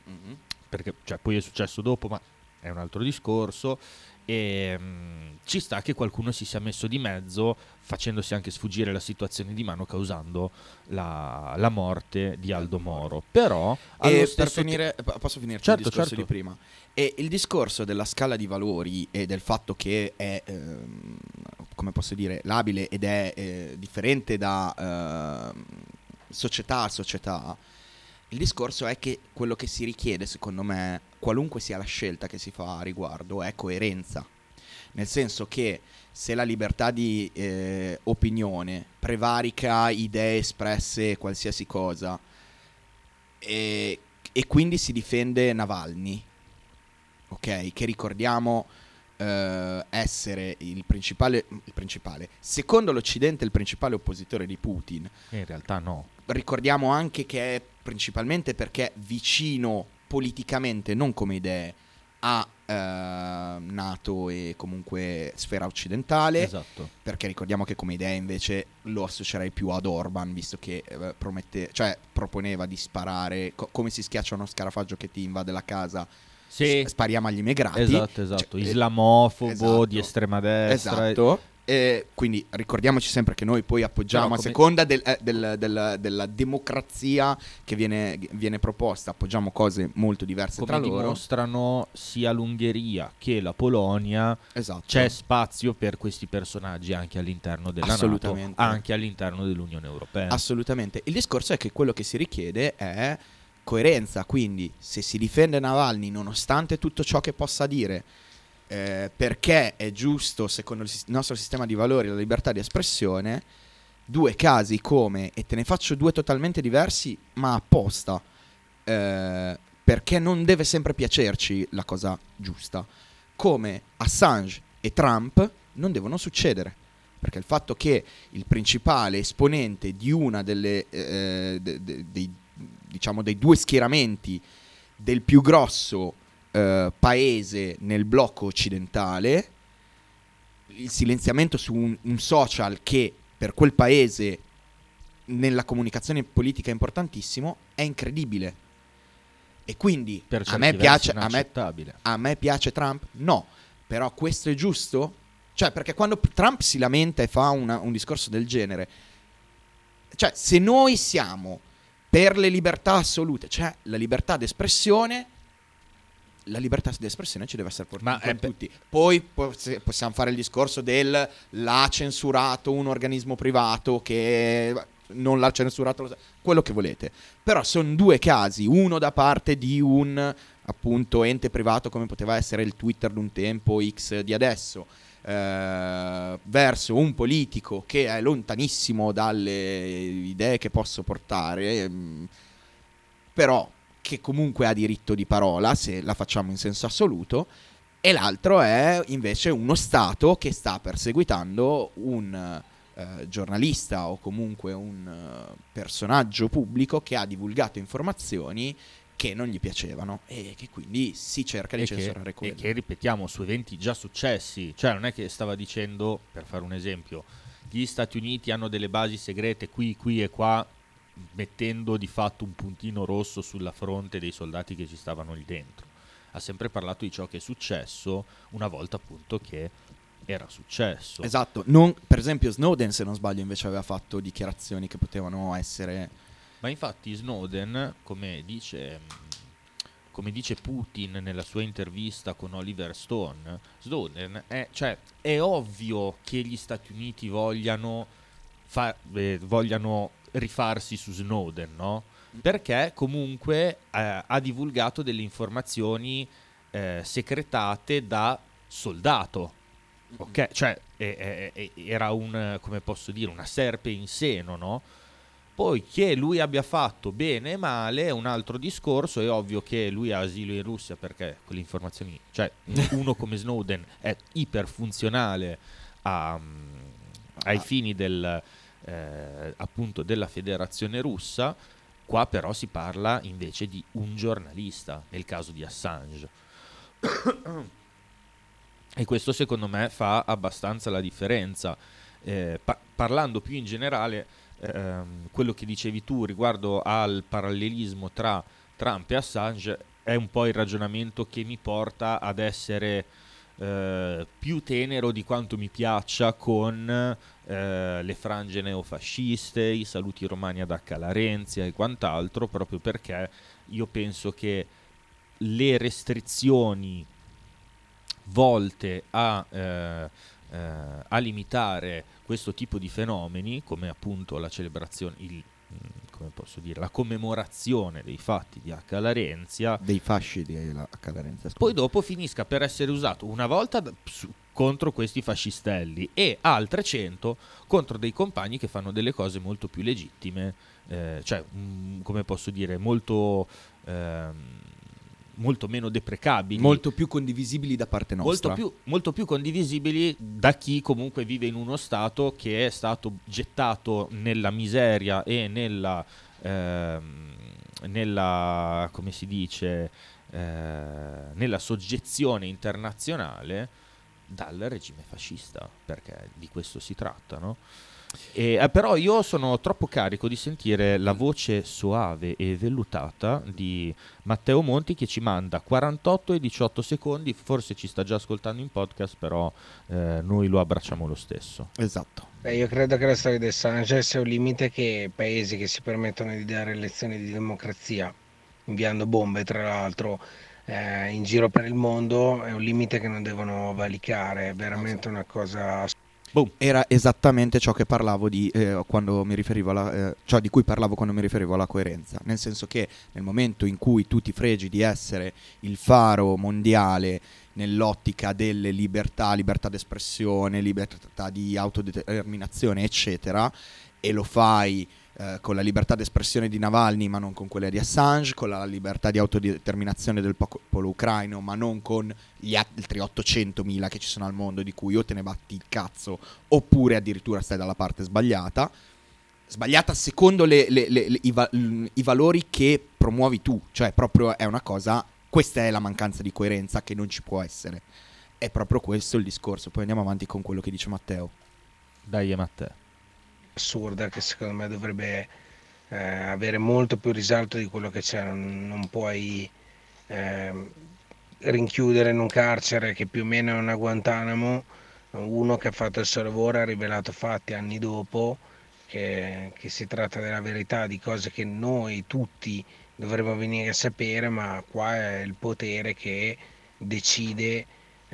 Mhm. perché cioè, poi è successo dopo, ma è un altro discorso. E mm, ci sta che qualcuno si sia messo di mezzo, facendosi anche sfuggire la situazione di mano, causando la, la morte di Aldo Moro. Però, E per finire, p- posso finire Certo, il discorso certo. di prima? E il discorso della scala di valori e del fatto che è, ehm, come posso dire, labile ed è eh, differente da ehm, società a società, il discorso è che quello che si richiede, secondo me, qualunque sia la scelta che si fa a riguardo, è coerenza. Nel senso che se la libertà di eh, opinione prevarica idee espresse qualsiasi cosa e, e quindi si difende Navalny, ok? Che ricordiamo eh, essere il principale, il principale, secondo l'Occidente il principale oppositore di Putin, in realtà no. ricordiamo anche che è principalmente perché vicino politicamente, non come idee, a eh, NATO e comunque sfera occidentale, Esatto. perché ricordiamo che come idea invece lo associerei più ad Orban, visto che eh, promette, cioè, proponeva di sparare, co- come si schiaccia uno scarafaggio che ti invade la casa, Sì, s- spariamo agli immigrati. esatto, esatto. Cioè, eh, Islamofobo, esatto. di estrema destra. Esatto. E quindi ricordiamoci sempre che noi poi appoggiamo a come- seconda del- eh, del- del- della democrazia che viene, viene proposta, appoggiamo cose molto diverse Come tra loro. dimostrano sia l'Ungheria che la Polonia, Esatto. c'è spazio per questi personaggi anche all'interno della NATO, anche all'interno dell'Unione Europea. Assolutamente. Il discorso è che quello che si richiede è coerenza, quindi se si difende Navalny nonostante tutto ciò che possa dire, eh, perché è giusto secondo il nostro sistema di valori la libertà di espressione, due casi come, e te ne faccio due totalmente diversi, ma apposta, eh, perché non deve sempre piacerci la cosa giusta, come Assange e Trump non devono succedere. Perché il fatto che il principale esponente di una delle eh, de- de- dei, diciamo dei due schieramenti del più grosso eh, paese nel blocco occidentale, il silenziamento su un, un social che per quel paese nella comunicazione politica è importantissimo, è incredibile. E quindi a me, piace, a, me, a me piace Trump? No, però questo è giusto? Cioè, perché quando Trump si lamenta e fa una- un discorso del genere, cioè, se noi siamo per le libertà assolute, cioè la libertà d'espressione, la libertà d'espressione ci deve essere portata è a pe- tutti. Poi possiamo fare il discorso del l'ha censurato un organismo privato che non l'ha censurato, quello che volete. Però sono due casi, uno da parte di un appunto ente privato come poteva essere il Twitter d'un tempo, X di adesso, eh, verso un politico che è lontanissimo dalle idee che posso portare, ehm, però che comunque ha diritto di parola se la facciamo in senso assoluto, e l'altro è invece uno Stato che sta perseguitando un eh, giornalista o comunque un eh, personaggio pubblico che ha divulgato informazioni che non gli piacevano e che quindi si cerca di e censurare e quello. che, ripetiamo su eventi già successi, cioè non è che stava dicendo, per fare un esempio, gli Stati Uniti hanno delle basi segrete qui, qui e qua, mettendo di fatto un puntino rosso sulla fronte dei soldati che ci stavano lì dentro. Ha sempre parlato di ciò che è successo una volta appunto che era successo. Esatto, non- per esempio Snowden se non sbaglio invece aveva fatto dichiarazioni che potevano essere... Ma infatti Snowden, come dice, come dice Putin nella sua intervista con Oliver Stone, Snowden è, cioè, è ovvio che gli Stati Uniti vogliano, fa- eh, vogliano rifarsi su Snowden, no? Perché comunque eh, ha divulgato delle informazioni eh, segretate da soldato. Ok, cioè eh, era un, come posso dire, una serpe in seno, no? Poi che lui abbia fatto bene e male è un altro discorso, è ovvio che lui ha asilo in Russia perché quelle informazioni, cioè <laughs> uno come Snowden è iperfunzionale a- ai fini del, eh, appunto della federazione russa, qua però si parla invece di un giornalista, nel caso di Assange. E questo secondo me fa abbastanza la differenza. Eh, pa- parlando più in generale, ehm, quello che dicevi tu riguardo al parallelismo tra Trump e Assange è un po' il ragionamento che mi porta ad essere eh, più tenero di quanto mi piaccia con eh, le frange neofasciste, i saluti romani ad H. Larenzia e quant'altro, proprio perché io penso che le restrizioni volte a, eh, eh, a limitare questo tipo di fenomeni, come appunto la celebrazione, il, mm, come posso dire, la commemorazione dei fatti di H. Larenzia, dei fasci di la Calarenza. poi dopo finisca per essere usato una volta da- su- contro questi fascistelli e altre 100 contro dei compagni che fanno delle cose molto più legittime, eh, cioè, mm, come posso dire, molto, ehm, molto meno deprecabili. molto più condivisibili da parte nostra. Molto più, molto più condivisibili da chi comunque vive in uno Stato che è stato gettato nella miseria e nella, ehm, nella come si dice, eh, nella soggezione internazionale dal regime fascista, perché di questo si tratta, no? E, eh, però io sono troppo carico di sentire la voce soave e vellutata di Matteo Monti che ci manda 48 e 18 secondi, forse ci sta già ascoltando in podcast, però eh, noi lo abbracciamo lo stesso. Esatto. Beh, io credo che la storia di Assange sia un limite che paesi che si permettono di dare lezioni di democrazia, inviando bombe tra l'altro eh, in giro per il mondo, è un limite che non devono valicare, è veramente una cosa Era esattamente ciò che parlavo di eh, quando mi riferivo alla, eh, ciò di cui parlavo quando mi riferivo alla coerenza, nel senso che nel momento in cui tu ti fregi di essere il faro mondiale nell'ottica delle libertà, libertà d'espressione, libertà di autodeterminazione, eccetera, e lo fai eh, con la libertà d'espressione di Navalny ma non con quella di Assange, con la libertà di autodeterminazione del popolo ucraino ma non con gli altri 800.000 che ci sono al mondo di cui o te ne batti il cazzo oppure addirittura stai dalla parte sbagliata. Sbagliata secondo le- le- le- i, va- i valori che promuovi tu, cioè proprio è una cosa, questa è la mancanza di coerenza che non ci può essere. È proprio questo il discorso. Poi andiamo avanti con quello che dice Matteo. Dai, Matteo. Assurda che secondo me dovrebbe eh, avere molto più risalto di quello che c'è. Non, non puoi ehm, rinchiudere in un carcere che più o meno è una Guantanamo uno che ha fatto il suo lavoro ha rivelato fatti anni dopo che, che si tratta della verità di cose che noi tutti dovremmo venire a sapere, ma qua è il potere che decide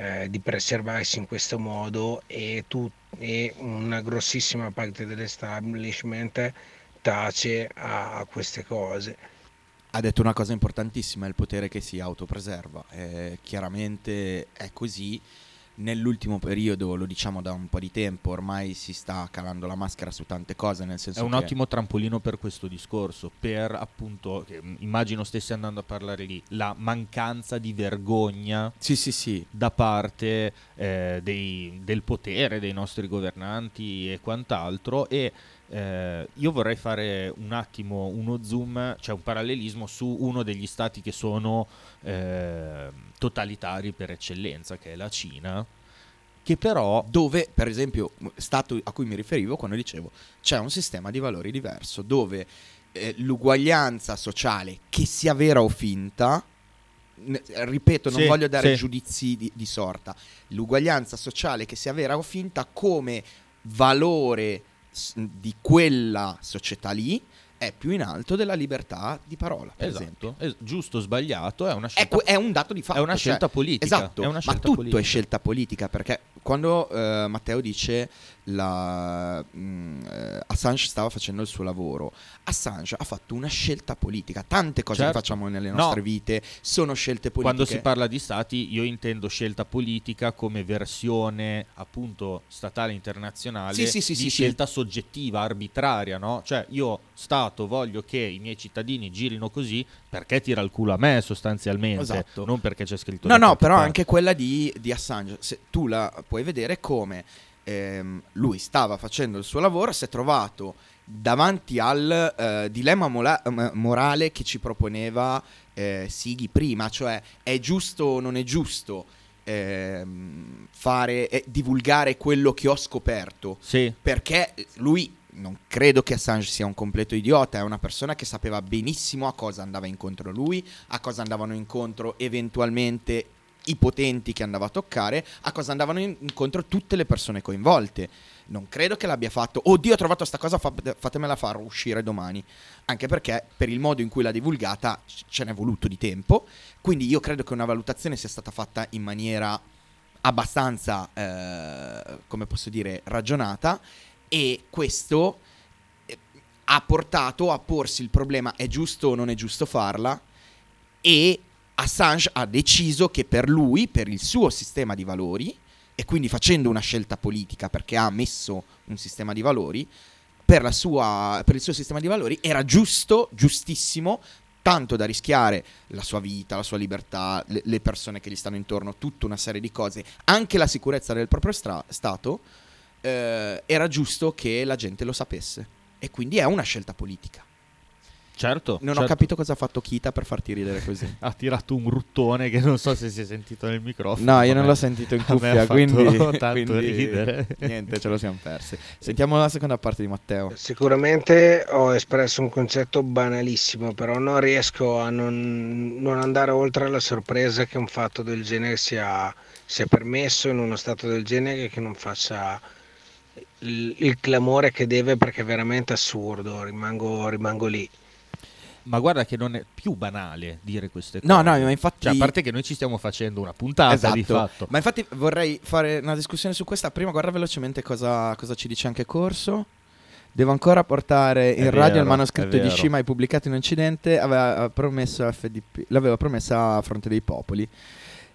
eh, di preservarsi in questo modo e, tu- e una grossissima parte dell'establishment tace a, a queste cose. Ha detto una cosa importantissima, il potere che si autopreserva. Eh, chiaramente è così. Nell'ultimo periodo, lo diciamo da un po' di tempo, ormai si sta calando la maschera su tante cose, nel È senso un che- ottimo trampolino per questo discorso, per appunto, che, mh, immagino stessi andando a parlare lì, la mancanza di vergogna Sì, sì, sì. da parte eh, dei- del potere dei nostri governanti e quant'altro e eh, io vorrei fare un attimo uno zoom, cioè un parallelismo su uno degli stati che sono eh, totalitari per eccellenza, che è la Cina, che però Dove, per esempio, stato a cui mi riferivo quando dicevo c'è un sistema di valori diverso, dove eh, l'uguaglianza sociale, che sia vera o finta, ripeto, non Sì, voglio dare sì. giudizi di, di sorta, l'uguaglianza sociale, che sia vera o finta, come valore di quella società lì, è più in alto della libertà di parola, per esatto, es- giusto o sbagliato, è una È, scelta que- è un dato di fatto. è una cioè- scelta politica. Esatto, è una ma scelta tutto politica. è scelta politica perché quando eh, Matteo dice la, mh, eh, Assange stava facendo il suo lavoro, Assange ha fatto una scelta politica. Tante cose Certo. che facciamo nelle No. nostre vite sono scelte politiche. Quando si parla di stati, io intendo scelta politica come versione appunto statale internazionale Sì, sì, sì, di scelta soggettiva, arbitraria, no? Cioè, io Stato voglio che i miei cittadini girino così perché tira il culo a me sostanzialmente, Esatto. non perché c'è scritto No, no, però parte. anche quella di, di Assange, se tu la puoi vedere come ehm, lui stava facendo il suo lavoro, si è trovato davanti al eh, dilemma mola- morale che ci proponeva eh, Sighi prima, cioè è giusto o non è giusto ehm, fare, eh, divulgare quello che ho scoperto? Sì, perché lui non credo che Assange sia un completo idiota, è una persona che sapeva benissimo a cosa andava incontro lui, a cosa andavano incontro eventualmente i potenti che andava a toccare, a cosa andavano in- incontro tutte le persone coinvolte. Non credo che l'abbia fatto, oddio ho trovato sta cosa, fa- fatemela far uscire domani. Anche perché per il modo in cui l'ha divulgata ce n'è voluto di tempo. Quindi io credo che una valutazione sia stata fatta in maniera abbastanza, eh, come posso dire, ragionata e questo eh, ha portato a porsi il problema è giusto o non è giusto farla e Assange ha deciso che per lui, per il suo sistema di valori e quindi facendo una scelta politica perché ha messo un sistema di valori, per, sua, per il suo sistema di valori era giusto, giustissimo, tanto da rischiare la sua vita, la sua libertà, le, le persone che gli stanno intorno, tutta una serie di cose, anche la sicurezza del proprio stra- Stato, eh, era giusto che la gente lo sapesse. E quindi è una scelta politica. Certo. Non ho certo. capito cosa ha fatto Kita per farti ridere così. <laughs> Ha tirato un ruttone che non so se si è sentito nel microfono. No, io non l'ho sentito in <laughs> cuffia, quindi, tanto <laughs> quindi ridere. Niente, ce lo siamo persi. Sentiamo la seconda parte di Matteo. Sicuramente ho espresso un concetto banalissimo, però non riesco a non, non andare oltre la sorpresa che un fatto del genere sia, sia permesso in uno stato del genere che non faccia il, il clamore che deve perché è veramente assurdo, rimango, rimango lì. Ma guarda che non è più banale dire queste cose. No, no, ma infatti... Cioè, a parte che noi ci stiamo facendo una puntata Esatto. di fatto. Ma infatti vorrei fare una discussione su questa. Prima guarda velocemente cosa, cosa ci dice anche Corso. Devo ancora portare in È radio vero, il manoscritto di vero. Sci mai pubblicato in Occidente. Aveva promesso FDP, l'aveva promessa a fronte dei popoli.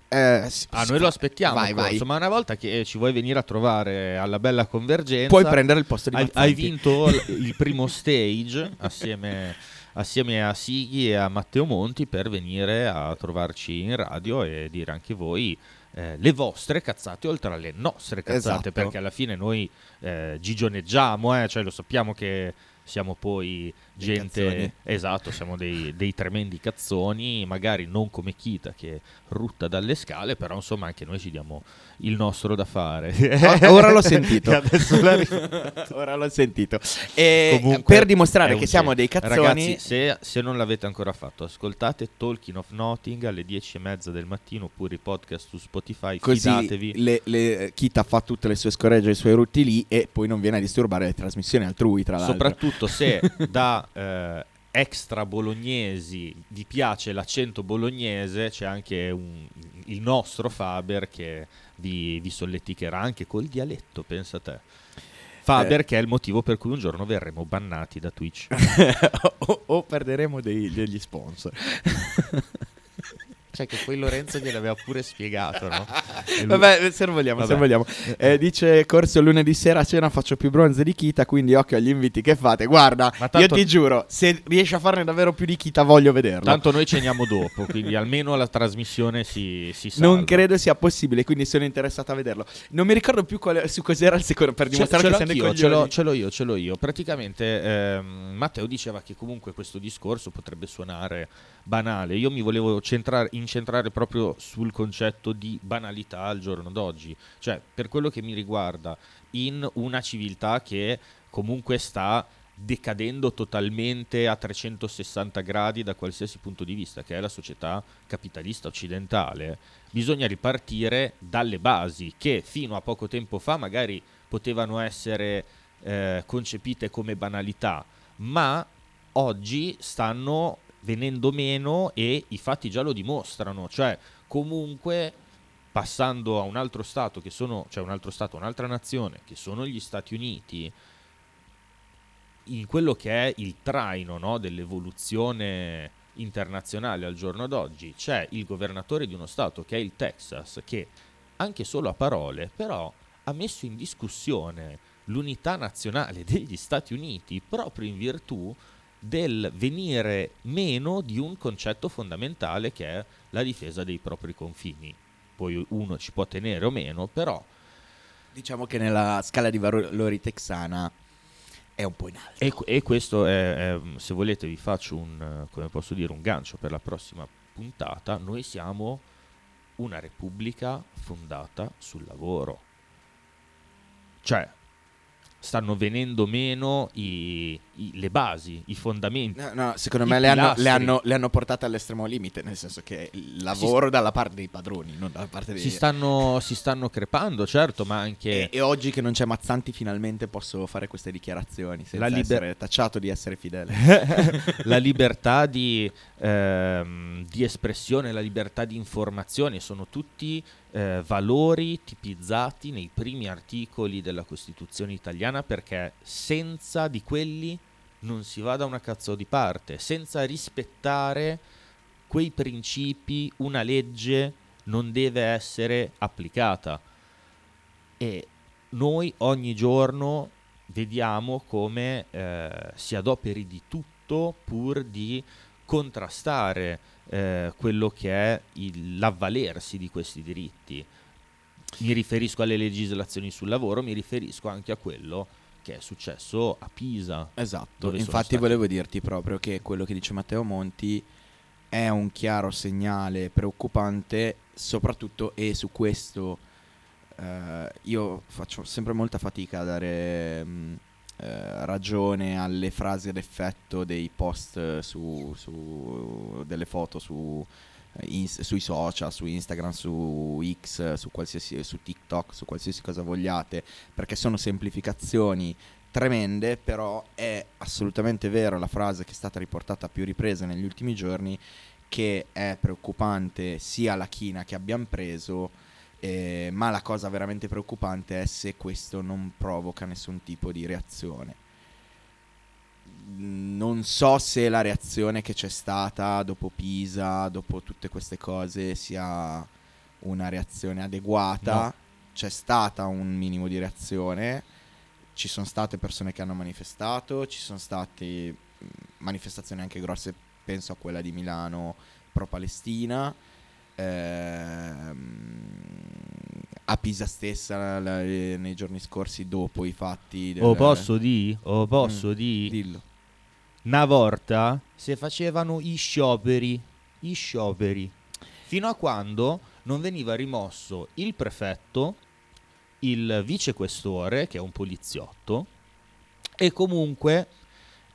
Eh, Ah, noi lo aspettiamo, Vai, vai. Ma una volta che ci vuoi venire a trovare alla bella convergenza, Puoi prendere il posto di hai, Mazzanti. hai vinto l- il primo stage assieme, assieme a Sighi e a Matteo Monti per venire a trovarci in radio e dire anche voi eh, le vostre cazzate oltre alle nostre cazzate, Esatto. perché alla fine noi eh, gigioneggiamo, eh, cioè lo sappiamo che siamo poi gente cazzoni. esatto, siamo dei, dei tremendi cazzoni, magari non come Kita che rutta dalle scale, però insomma anche noi ci diamo il nostro da fare. Ah, <laughs> ora l'ho sentito. E <laughs> ora l'ho sentito. E Comunque, per dimostrare che siamo dei cazzoni, Ragazzi, se, se non l'avete ancora fatto, ascoltate Talking of Notting alle 10 e mezza del mattino oppure i podcast su Spotify. così fidatevi. le, le, Kita fa tutte le sue scoregge, i suoi rutti lì e poi non viene a disturbare le trasmissioni altrui, tra l'altro. Soprattutto se <laughs> da eh, extra bolognesi vi piace l'accento bolognese, c'è anche un- il nostro Faber che vi, vi solleticherà anche col dialetto, pensa te. Faber, Eh. che è il motivo per cui un giorno verremo bannati da Twitch. <laughs> o, o perderemo dei- degli sponsor. <laughs> Cioè che poi Lorenzo gliel'aveva pure spiegato, no? <laughs> Lui- Vabbè, se vogliamo, se Vabbè. non vogliamo. Eh, dice Corso lunedì sera a cena faccio più bronze di Kita, quindi occhio agli inviti che fate. Guarda, tanto- io ti giuro, se riesci a farne davvero più di Kita voglio vederlo. Tanto noi ceniamo dopo, quindi almeno la trasmissione si, si salva. non credo sia possibile, quindi sono interessato a vederlo. Non mi ricordo più quale- su cos'era il secondo per Ce, dimostrare ce che l'ho siamo dei anch'io, ce l'ho, coglioni. ce l'ho io, ce l'ho io. Praticamente ehm, Matteo diceva che comunque questo discorso potrebbe suonare banale. Io mi volevo centrare- incentrare proprio sul concetto di banalità al giorno d'oggi. Cioè, per quello che mi riguarda, in una civiltà che comunque sta decadendo totalmente a 360 gradi da qualsiasi punto di vista, che è la società capitalista occidentale, bisogna ripartire dalle basi che fino a poco tempo fa magari potevano essere eh, concepite come banalità, ma oggi stanno venendo meno e i fatti già lo dimostrano, cioè comunque passando a un altro stato che sono, cioè un altro stato, un'altra nazione che sono gli Stati Uniti, in quello che è il traino no, dell'evoluzione internazionale al giorno d'oggi, c'è il governatore di uno stato che è il Texas, che anche solo a parole, però ha messo in discussione l'unità nazionale <laughs> degli Stati Uniti proprio in virtù del venire meno di un concetto fondamentale che è la difesa dei propri confini. Poi uno ci può tenere o meno, però Diciamo che nella scala di valori texana è un po' in alto. E, e questo è, è- se volete vi faccio un, come posso dire, un gancio per la prossima puntata. Noi siamo una repubblica fondata sul lavoro. Cioè, stanno venendo meno i- i- le basi, i fondamenti. No, no, secondo me le hanno, le, hanno, le hanno portate all'estremo limite, nel senso che il lavoro dalla parte dei padroni, non dalla parte dei... Si stanno, si stanno crepando, certo, ma anche... E, e oggi che non c'è Mazzanti finalmente posso fare queste dichiarazioni senza La liber- essere tacciato di essere fedele. <laughs> la libertà di, ehm, di espressione, la libertà di informazione sono tutti eh, valori tipizzati nei primi articoli della Costituzione italiana perché senza di quelli non si va da una cazzo di parte, senza rispettare quei principi una legge non deve essere applicata e noi ogni giorno vediamo come eh, si adoperi di tutto pur di contrastare eh, quello che è il- l'avvalersi di questi diritti. Mi riferisco alle legislazioni sul lavoro, mi riferisco anche a quello che è successo a Pisa. Esatto, infatti stati- volevo dirti proprio che quello che dice Matteo Monti è un chiaro segnale preoccupante, soprattutto e su questo eh, io faccio sempre molta fatica a dare mh, eh, ragione alle frasi ad effetto dei post su, su delle foto su, ins- sui social, su Instagram, su X, su, su TikTok, su qualsiasi cosa vogliate, perché sono semplificazioni tremende, però è assolutamente vero la frase che è stata riportata a più riprese negli ultimi giorni, che è preoccupante sia la china che abbiamo preso, eh, ma la cosa veramente preoccupante è se questo non provoca nessun tipo di reazione. Non so se la reazione che c'è stata dopo Pisa, dopo tutte queste cose, sia una reazione adeguata. No. C'è stata un minimo di reazione, ci sono state persone che hanno manifestato, ci sono state mh, manifestazioni anche grosse, penso a quella di Milano pro-Palestina. ehm, a Pisa stessa la- nei giorni scorsi dopo i fatti del- O posso di? O posso Mm, di? dillo Una volta si facevano i scioperi, i scioperi, fino a quando non veniva rimosso il prefetto, il vicequestore, che è un poliziotto, e comunque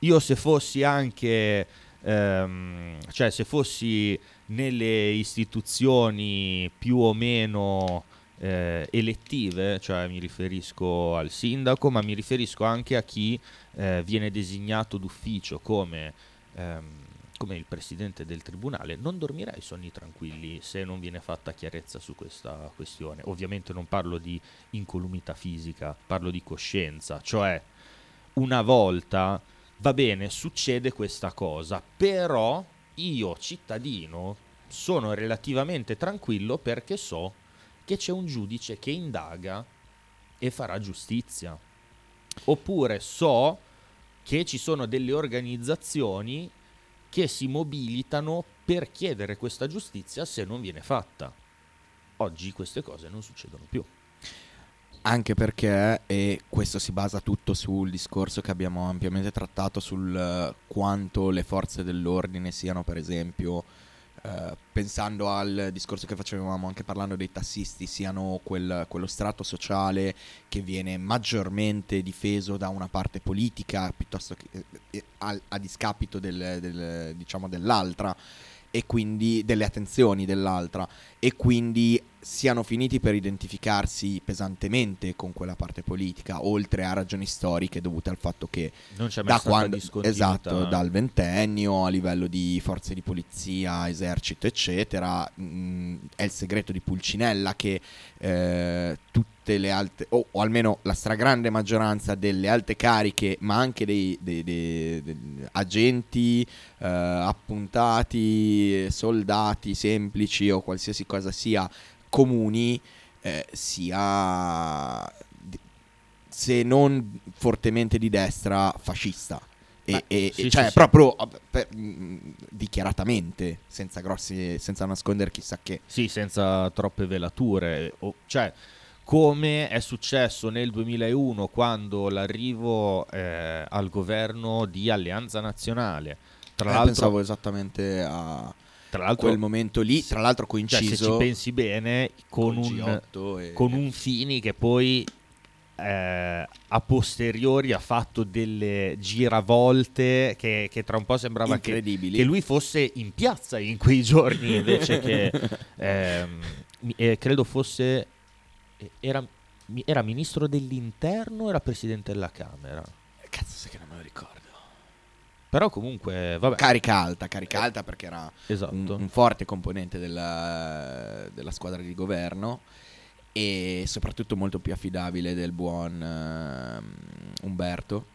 io se fossi anche, ehm, cioè se fossi nelle istituzioni più o meno eh, elettive, cioè mi riferisco al sindaco, ma mi riferisco anche a chi eh, viene designato d'ufficio come, ehm, come il presidente del tribunale, non dormirei sonni tranquilli se non viene fatta chiarezza su questa questione. Ovviamente non parlo di incolumità fisica, parlo di coscienza, cioè una volta va bene, succede questa cosa, però io cittadino sono relativamente tranquillo perché so che c'è un giudice che indaga e farà giustizia. Oppure so che ci sono delle organizzazioni che si mobilitano per chiedere questa giustizia se non viene fatta. Oggi queste cose non succedono più. Anche perché, e questo si basa tutto sul discorso che abbiamo ampiamente trattato sul eh, quanto le forze dell'ordine siano, per esempio, eh, pensando al discorso che facevamo anche parlando dei tassisti, siano quel- quello strato sociale che viene maggiormente difeso da una parte politica piuttosto che eh, eh, al- a, discapito del- del- diciamo dell'altra e quindi delle attenzioni dell'altra e quindi siano finiti per identificarsi pesantemente con quella parte politica, oltre a ragioni storiche dovute al fatto che Non c'è da quando, esatto, dal ventennio a livello di forze di polizia, esercito, eccetera, mh, è il segreto di Pulcinella che eh, tutte le alte, o, o almeno la stragrande maggioranza delle alte cariche, ma anche dei, dei- dei- dei agenti eh, appuntati, soldati semplici o qualsiasi cosa sia comuni, eh, sia se non fortemente di destra fascista. E, Beh, e- sì, cioè sì, sì. proprio eh, per- mh, dichiaratamente senza grossi senza nascondere chissà che Sì, senza troppe velature. O- cioè, come è successo nel 2001 quando l'arrivo eh, al governo di Alleanza Nazionale. Tra Eh, l'altro, pensavo esattamente a tra l'altro quel momento lì tra l'altro cioè, coinciso se ci pensi bene, con, col un, G8 e- con un Fini che poi eh, a posteriori ha fatto delle giravolte che, che tra un po' sembrava che, che lui fosse in piazza in quei giorni invece che <laughs> ehm, eh, credo fosse era, era ministro dell'interno era presidente della camera? Cazzo sai che non me lo ricordo. Però comunque vabbè. Carica alta carica alta perché era esatto. un, un forte componente della, della squadra di governo e soprattutto molto più affidabile del buon ehm, Umberto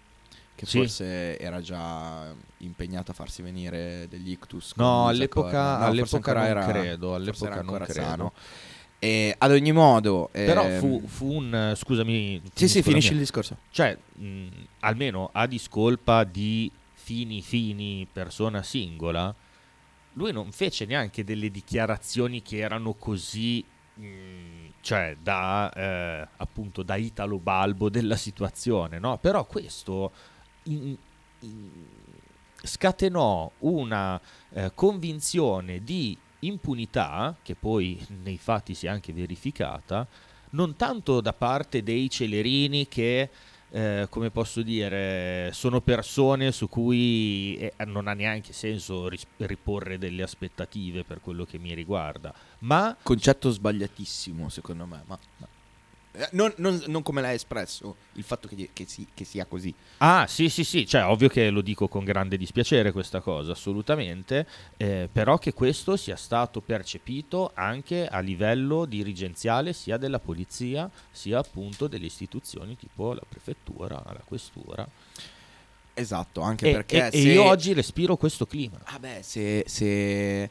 che Sì. forse era già impegnato a farsi venire degli ictus no all'epoca. No, all'epoca non era- credo all'epoca era non credo. sano e ad ogni modo però ehm, fu, fu un scusami sì sì finisci il discorso Cioè, mh, almeno a discolpa di fini fini persona singola, lui non fece neanche delle dichiarazioni che erano così, mh, cioè da eh, appunto da Italo Balbo della situazione, no? Però questo in- in- scatenò una eh, convinzione di impunità, che poi nei fatti si è anche verificata, non tanto da parte dei celerini che, eh, come posso dire, sono persone su cui eh, non ha neanche senso ris- riporre delle aspettative per quello che mi riguarda, ma concetto sbagliatissimo secondo me ma, ma- non, non- non come l'hai espresso il fatto che, che si- che sia così Ah, sì, sì, sì, cioè ovvio che lo dico con grande dispiacere questa cosa, assolutamente, eh, però che questo sia stato percepito anche a livello dirigenziale sia della polizia sia appunto delle istituzioni tipo la prefettura, la questura. esatto anche E, perché e- e se- io oggi respiro questo clima. Ah beh, se, se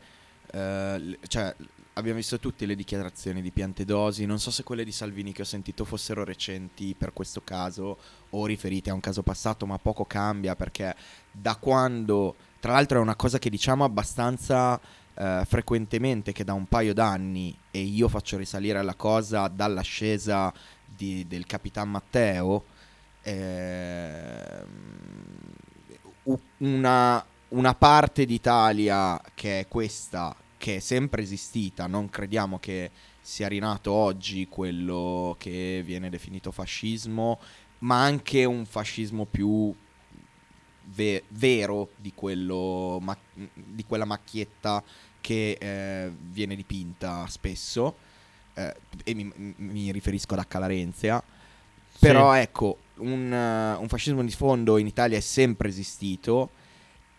eh, cioè, abbiamo visto tutte le dichiarazioni di Piantedosi, non so se quelle di Salvini che ho sentito fossero recenti per questo caso o riferite a un caso passato, ma poco cambia perché da quando, tra l'altro è una cosa che diciamo abbastanza eh, frequentemente, che da un paio d'anni, e io faccio risalire la cosa dall'ascesa di- del Capitan Matteo, u- una, una parte d'Italia che è questa, che è sempre esistita, non crediamo che sia rinato oggi quello che viene definito fascismo, ma anche un fascismo più ve- vero di, quello ma- di quella macchietta che eh, viene dipinta spesso, eh, e mi, mi riferisco ad H. Larenzia. Però ecco, un, un fascismo di sfondo in Italia è sempre esistito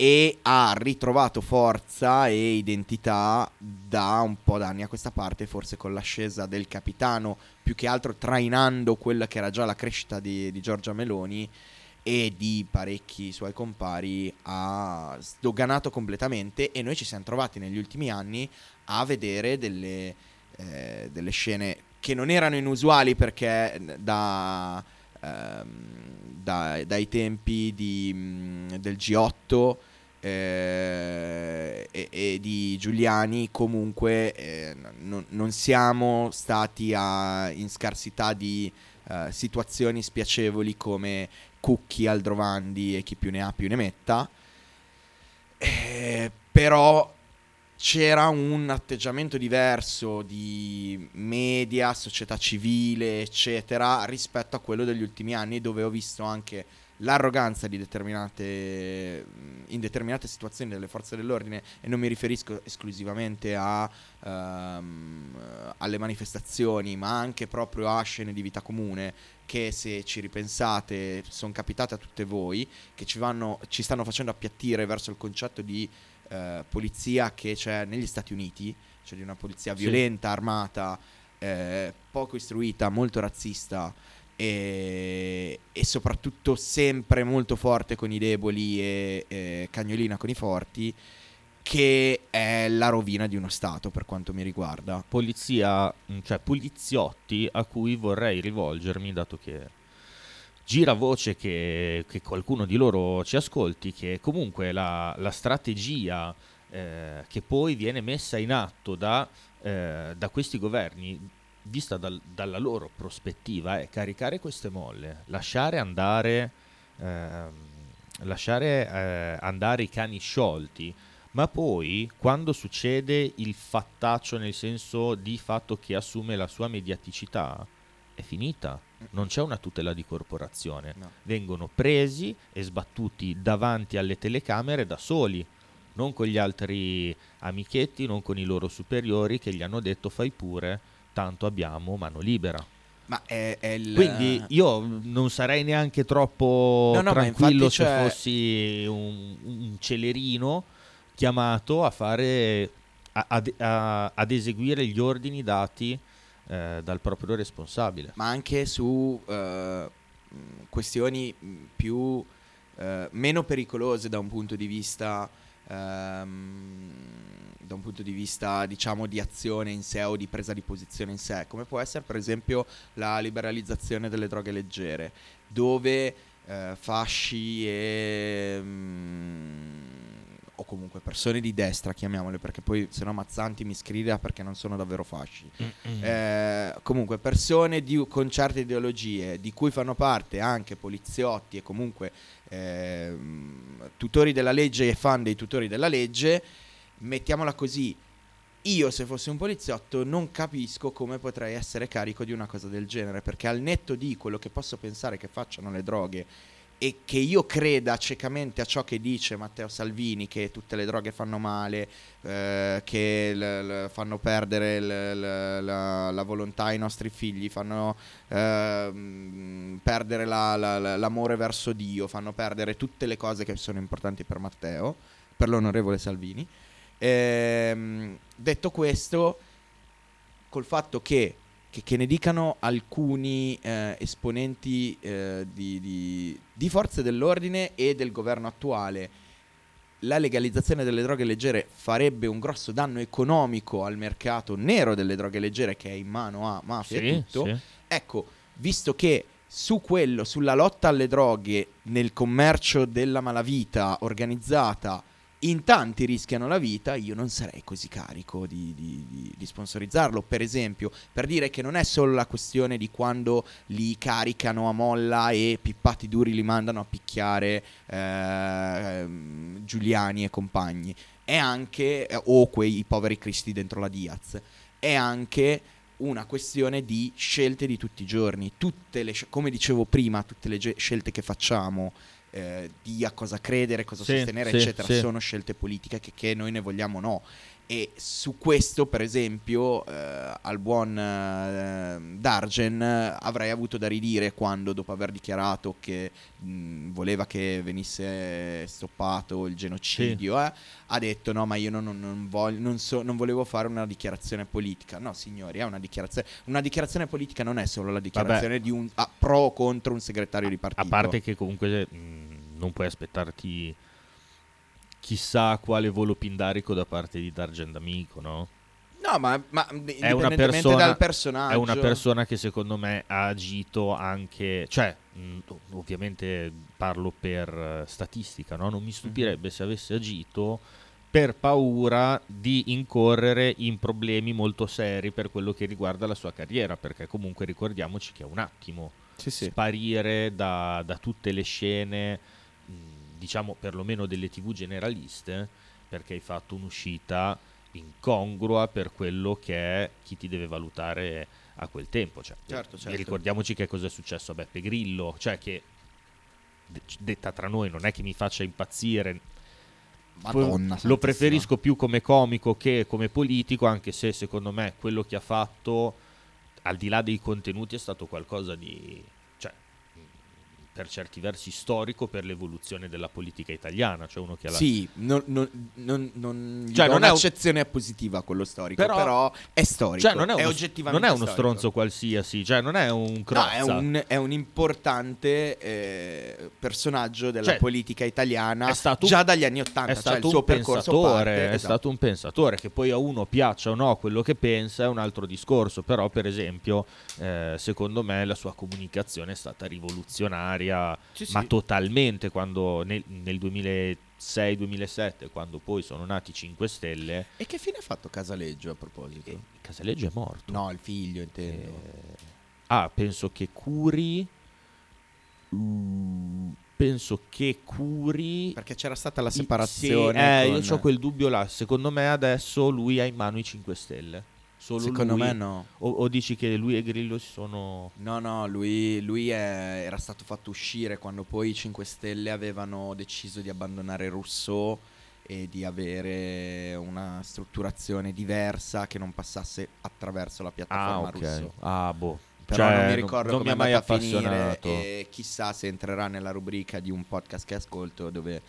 e ha ritrovato forza e identità da un po' d'anni a questa parte, forse con l'ascesa del capitano, più che altro trainando quella che era già la crescita di, di Giorgia Meloni e di parecchi suoi compari, ha sdoganato completamente. E noi ci siamo trovati negli ultimi anni a vedere delle, eh, delle scene che non erano inusuali perché da, ehm, da- dai tempi di, mh, del G8 eh, e, e di Giuliani comunque eh, non, non siamo stati a- in scarsità di eh, situazioni spiacevoli come Cucchi, Aldrovandi e chi più ne ha più ne metta. Eh, però c'era un atteggiamento diverso di media, società civile, eccetera, rispetto a quello degli ultimi anni, dove ho visto anche l'arroganza di determinate, in determinate situazioni delle forze dell'ordine, e non mi riferisco esclusivamente a, ehm, alle manifestazioni, ma anche proprio a scene di vita comune, che se ci ripensate sono capitate a tutte voi, che ci, vanno, ci stanno facendo appiattire verso il concetto di eh, polizia che c'è negli Stati Uniti, cioè di una polizia Sì. violenta, armata, eh, poco istruita, molto razzista e, e soprattutto sempre molto forte con i deboli e, e cagnolina con i forti, che è la rovina di uno Stato per quanto mi riguarda. polizia, mh, cioè poliziotti a cui vorrei rivolgermi, dato che gira voce che, che qualcuno di loro ci ascolti, che comunque la, la strategia eh, che poi viene messa in atto da, eh, da questi governi, vista dal- dalla loro prospettiva, è caricare queste molle, lasciare andare, ehm, lasciare, eh, andare i cani sciolti, ma poi quando succede il fattaccio nel senso di fatto che assume la sua mediaticità, è finita. Non c'è una tutela di corporazione. No. Vengono presi e sbattuti davanti alle telecamere da soli, non con gli altri amichetti, non con i loro superiori che gli hanno detto fai pure, tanto abbiamo mano libera. Ma è, è il... Quindi io non sarei neanche troppo No, no, tranquillo se c'è- fossi un, un celerino chiamato a fare a- ad, a- ad eseguire gli ordini dati eh, dal proprio responsabile. ma anche su eh, questioni più eh, meno pericolose da un punto di vista ehm, da un punto di vista diciamo di azione in sé o di presa di posizione in sé come può essere per esempio la liberalizzazione delle droghe leggere dove eh, fasci e mm, o comunque persone di destra chiamiamole perché poi se no Mazzanti mi scrive perché non sono davvero fasci. Eh, comunque persone di, con certe ideologie di cui fanno parte anche poliziotti e comunque ehm, tutori della legge e fan dei tutori della legge, mettiamola così, io se fossi un poliziotto non capisco come potrei essere carico di una cosa del genere, perché al netto di quello che posso pensare che facciano le droghe e che io creda ciecamente a ciò che dice Matteo Salvini, che tutte le droghe fanno male, eh, che l- l- fanno perdere l- la, la volontà ai nostri figli, fanno ehm, perdere la- la- l'amore verso Dio, fanno perdere tutte le cose che sono importanti per Matteo, per l'onorevole Salvini. Ehm, detto questo, col fatto che, che- che ne dicano alcuni eh, esponenti eh, di, di- di forze dell'ordine e del governo attuale, la legalizzazione delle droghe leggere farebbe un grosso danno economico al mercato nero delle droghe leggere che è in mano a mafia e Sì, tutto. sì. Ecco, visto che su quello, sulla lotta alle droghe, nel commercio della malavita organizzata, in tanti rischiano la vita, io non sarei così carico di, di- di- sponsorizzarlo. Per esempio, per dire che non è solo la questione di quando li caricano a molla e pippati duri li mandano a picchiare ehm, Giuliani e compagni, è anche, eh, o quei poveri cristi dentro la Diaz, è anche una questione di scelte di tutti i giorni. Tutte le, come dicevo prima, tutte le ge- scelte che facciamo eh, di a cosa credere, cosa Sì, sostenere, sì, eccetera, sì. sono scelte politiche che, che noi ne vogliamo o no. E su questo, per esempio, eh, al buon eh, Dargen avrei avuto da ridire quando, dopo aver dichiarato che mh, voleva che venisse stoppato il genocidio, eh, ha detto: No, ma io non, non- voglio- non so- non volevo fare una dichiarazione politica. No, signori, è una dichiarazione. Una dichiarazione politica non è solo la dichiarazione di un ah, pro o contro un segretario di partito. A parte che comunque mh, non puoi aspettarti chissà quale volo pindarico da parte di Dargen D'Amico, no? No, ma, ma è una, persona, dal personaggio. è una persona che secondo me ha agito anche, cioè mh, ovviamente parlo per eh, statistica, no? non mi stupirebbe se avesse agito per paura di incorrere in problemi molto seri per quello che riguarda la sua carriera, perché comunque ricordiamoci che è un attimo Sì, sì. sparire da, da tutte le scene, diciamo perlomeno delle tv generaliste, perché hai fatto un'uscita incongrua per quello che è chi ti deve valutare a quel tempo. Cioè, Certo, e certo. ricordiamoci che cosa è successo a Beppe Grillo, cioè che de- detta tra noi non è che mi faccia impazzire. Madonna lo santissima. preferisco più come comico che come politico, anche se secondo me quello che ha fatto, al di là dei contenuti, è stato qualcosa di, per certi versi storico per l'evoluzione della politica italiana. Cioè uno che ha la- Sì, non, non, non, Cioè, non è un- un'accezione positiva quello storico, Però- però, è storico. Cioè, non è, uno, oggettivamente non è uno storico. stronzo qualsiasi, cioè non è un No, crozza. è un, è un importante eh, personaggio della Cioè, politica italiana è già dagli anni Ottanta. è cioè stato il suo un pensatore, parte- è esatto. stato un pensatore che poi a uno piaccia o no quello che pensa è un altro discorso, però per esempio eh, secondo me la sua comunicazione è stata rivoluzionaria, Sì, sì. ma totalmente quando nel, nel 2006-2007 quando poi sono nati i 5 Stelle, E che fine ha fatto Casaleggio a proposito? eh, Casaleggio è morto. No, il figlio intendo. Eh, ah, penso che Curi mm, penso che Curi Perché c'era stata la Sì, separazione. eh, con- io ho quel dubbio là. Secondo me adesso lui ha in mano i 5 Stelle. Solo Secondo lui. me no. O, o dici che lui e Grillo si sono. No, no, lui, lui è- era stato fatto uscire quando poi i 5 Stelle avevano deciso di abbandonare Rousseau e di avere una strutturazione diversa che non passasse attraverso la Ah, piattaforma ok. Rousseau. Ah, boh. Però Cioè, non mi ricordo non mi come mai andata a finire e chissà se entrerà nella rubrica di un podcast che ascolto dove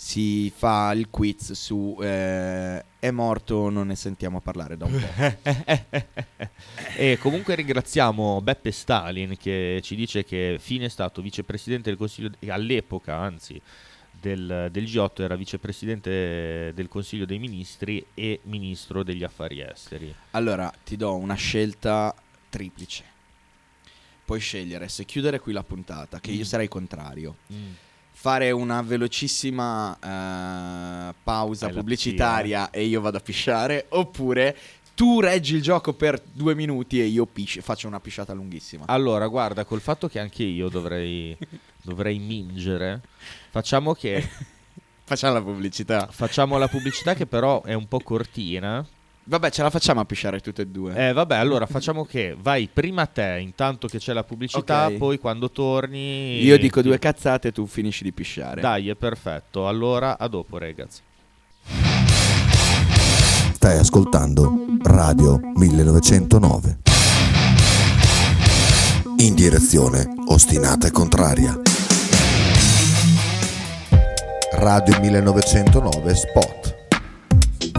si fa il quiz su eh, è morto non ne sentiamo parlare da un po'. <laughs> e comunque ringraziamo Beppe Stalin che ci dice che Fine è stato vicepresidente del Consiglio, all'epoca anzi del, del G8 era vicepresidente del Consiglio dei Ministri e ministro degli affari esteri. Allora, ti do una scelta triplice. Puoi scegliere se chiudere qui la puntata, che io Mm. sarei contrario. Fare una velocissima eh, pausa Fai la pubblicitaria e io vado a pisciare, oppure tu reggi il gioco per due minuti e io pisci- faccio una pisciata lunghissima. Allora, guarda, col fatto che anche io dovrei, <laughs> dovrei mingere, facciamo che <laughs> Facciamo la pubblicità. facciamo la pubblicità che però è un po' cortina. Vabbè, ce la facciamo a pisciare tutte e due. Eh, vabbè, allora facciamo che vai prima te intanto che c'è la pubblicità, Ok. poi quando torni... Io dico due cazzate e tu finisci di pisciare. Dai, è perfetto. Allora, a dopo, ragazzi. Stai ascoltando Radio 1909. In direzione ostinata e contraria. Radio 1909 Spot.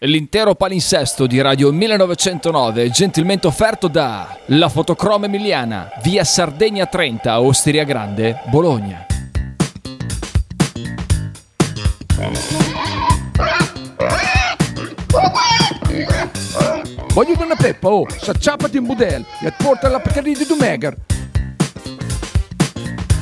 L'intero palinsesto di Radio 1909 è gentilmente offerto da La Fotocroma Emiliana, via Sardegna 30, Osteria Grande, Bologna. Voglio una peppa, oh, s'acciappati in budel e porta la Pcaridi di Dumegar.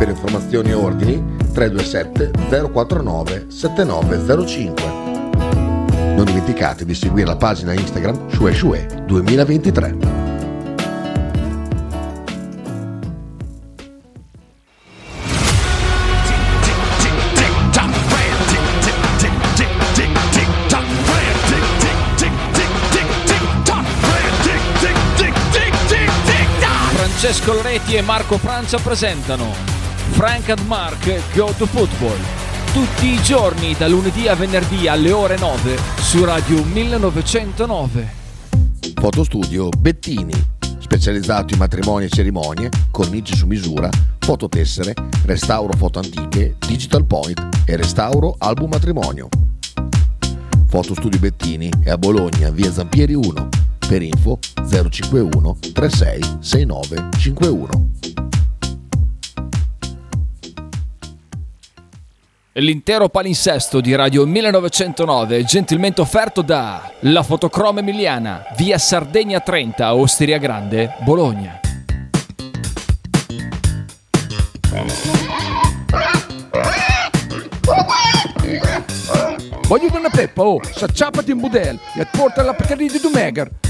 Per informazioni e ordini 327 049 7905. Non dimenticate di seguire la pagina Instagram Shue Shue 2023. Francesco Loretti e Marco Francia presentano Frank and Mark Go to Football. Tutti i giorni, da lunedì a venerdì alle ore 9 su Radio 1909. Fotostudio Bettini, specializzato in matrimoni e cerimonie, cornici su misura, fototessere, restauro foto antiche, digital point e restauro album matrimonio. Fotostudio Bettini è a Bologna, via Zampieri 1. Per info 051 36 69 51. L'intero palinsesto di Radio 1909 è gentilmente offerto da La Fotocroma Emiliana, via Sardegna 30, Osteria Grande, Bologna. Voglio una peppa, oh, s'acciappati in budel e porta la Pcaridi di Dumegar.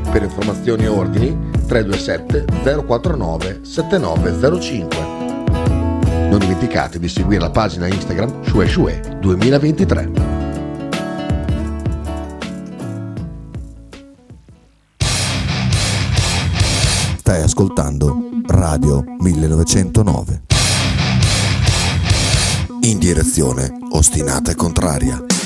Per informazioni e ordini 327 049 7905. Non dimenticate di seguire la pagina Instagram Shue Shue 2023. Stai ascoltando Radio 1909. In direzione ostinata e contraria.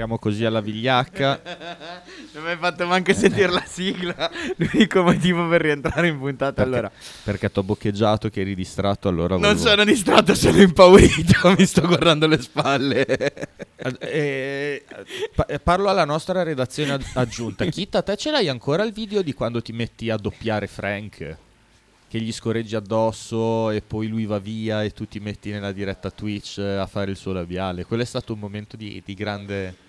Entriamo così alla vigliacca. <laughs> Non mi hai fatto manco sentire la sigla. <laughs> L'unico motivo per rientrare in puntata. Perché, Allora, perché ti ho boccheggiato che eri distratto, allora non volevo- sono distratto, sono impaurito. <laughs> Mi sto guardando le spalle. Eh, pa- eh, parlo alla nostra redazione aggiunta. Kita, te ce l'hai ancora il video di quando ti metti a doppiare Frank? Che gli scorreggi addosso e poi lui va via e tu ti metti nella diretta Twitch eh, a fare il suo labiale. Quello è stato un momento di, di grande...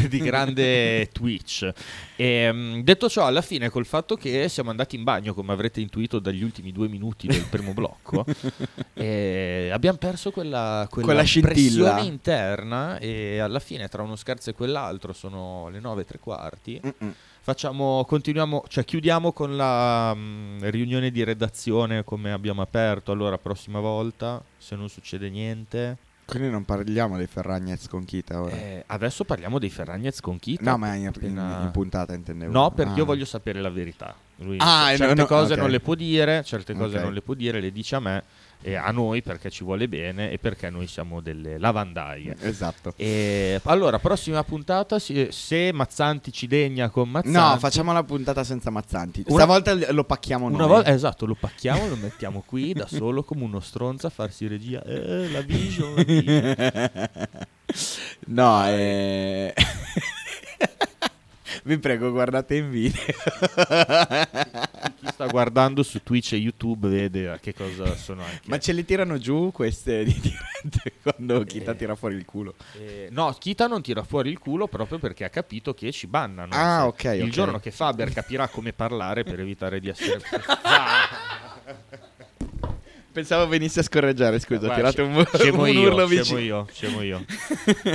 <laughs> di grande Twitch. E, mm, detto ciò, alla fine, col fatto che siamo andati in bagno, come avrete intuito dagli ultimi due minuti del primo blocco, <laughs> eh, abbiamo perso quella, quella, Quella scintilla. interna. E alla fine, tra uno scherzo e quell'altro, sono le nove e tre quarti. Mm-mm. Facciamo, continuiamo, cioè chiudiamo con la mm, riunione di redazione come abbiamo aperto. Allora, prossima volta, se non succede niente. Quindi non parliamo dei Ferragnez con Kita ora. Eh, adesso parliamo dei Ferragnez con Kita. no, ma in, in- appena- in puntata intendevo. No, perché Ah. io voglio sapere la verità. Lui Ah, certe no, no, cose ok. non le può dire, certe cose Ok. non le può dire, le dice a me e a noi perché ci vuole bene e perché noi siamo delle lavandaie. Esatto. E allora, prossima puntata, se Mazzanti ci degna con Mazzanti. No, facciamo la puntata senza Mazzanti. Una- Stavolta lo pacchiamo noi. Una volta, esatto, lo pacchiamo, lo mettiamo qui da solo come uno stronzo a farsi regia. Eh, la vision. la vision. <laughs> no, eh... <laughs> Vi prego, guardate in video. Chi sta guardando su Twitch e YouTube vede a che cosa sono anche. Ma ce le tirano giù queste di <laughs> dirette quando Kita Eh. tira fuori il culo. Eh, no, Kita non tira fuori il culo proprio perché ha capito che ci bannano. Ah, Se- ok, Il ok. giorno che Faber capirà come parlare per evitare di essere. <laughs> Pensavo venisse a scorreggiare, scusa, Guarda, tirato un, <laughs> scemo un io, urlo scemo vicino. io, scemo io.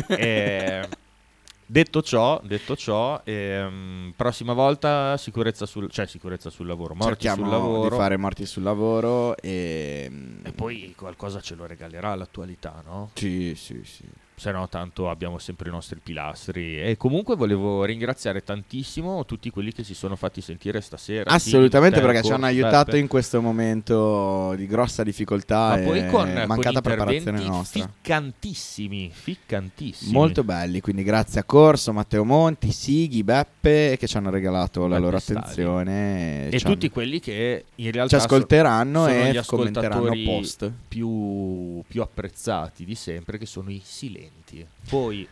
Eh, detto ciò, detto ciò ehm, prossima volta sicurezza sul, cioè sicurezza sul lavoro, morti Cerchiamo sul lavoro. di fare morti sul lavoro e... E poi qualcosa ce lo regalerà l'attualità, no? Sì, sì, sì. Se no, tanto abbiamo sempre i nostri pilastri. E comunque volevo ringraziare tantissimo tutti quelli che si sono fatti sentire stasera. Assolutamente Tino, perché ci hanno aiutato Beppe. in questo momento di grossa difficoltà Ma poi e con, mancata con preparazione nostra. ficcantissimi, ficcantissimi. Molto belli, quindi grazie a Corso, Matteo Monti, Sighi, Beppe che ci hanno regalato la Beppe loro Stali. attenzione E hanno- tutti quelli che in realtà ci ascolteranno e commenteranno post. Più, più apprezzati di sempre, che sono i silenti. Poi,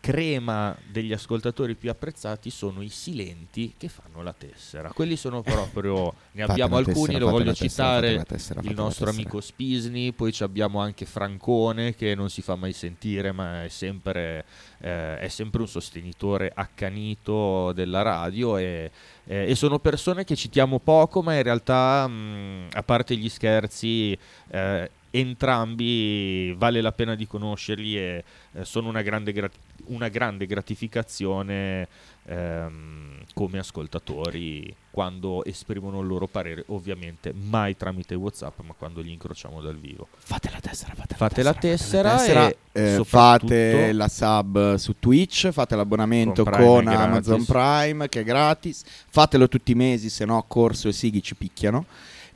crema degli ascoltatori più apprezzati sono i silenti che fanno la tessera. Quelli sono <laughs> proprio. Ne abbiamo la alcuni, tessera, lo voglio tessera, citare. tessera, il nostro tessera. amico Spisni, poi ci abbiamo anche Francone che non si fa mai sentire, ma è sempre, eh, è sempre un sostenitore accanito della radio e, eh, e sono persone che citiamo poco, ma in realtà, mh, a parte gli scherzi, eh, entrambi vale la pena di conoscerli e eh, sono una grande, grat- una grande gratificazione ehm, come ascoltatori quando esprimono il loro parere, ovviamente mai tramite WhatsApp, ma quando li incrociamo dal vivo. Fate la tessera, fate la Fate la tessera, tessera, e eh, soprattutto- fate la sub su Twitch, fate l'abbonamento Con con, Prime gratis. Amazon Prime che è gratis, fatelo tutti i mesi, se no Corso e Sighi ci picchiano.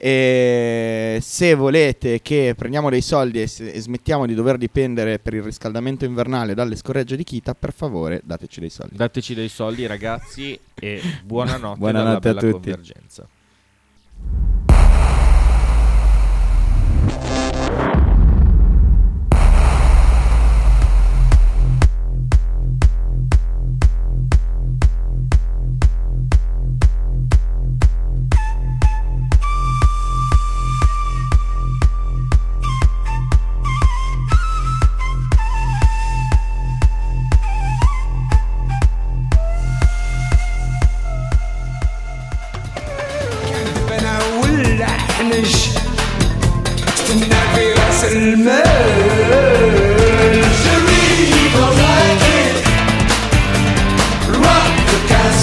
E se volete che prendiamo dei soldi e, s- e smettiamo di dover dipendere per il riscaldamento invernale dalle scorregge di Kita, per favore dateci dei soldi. Dateci dei soldi ragazzi e <laughs> buonanotte, Buonanotte a tutti. convergenza.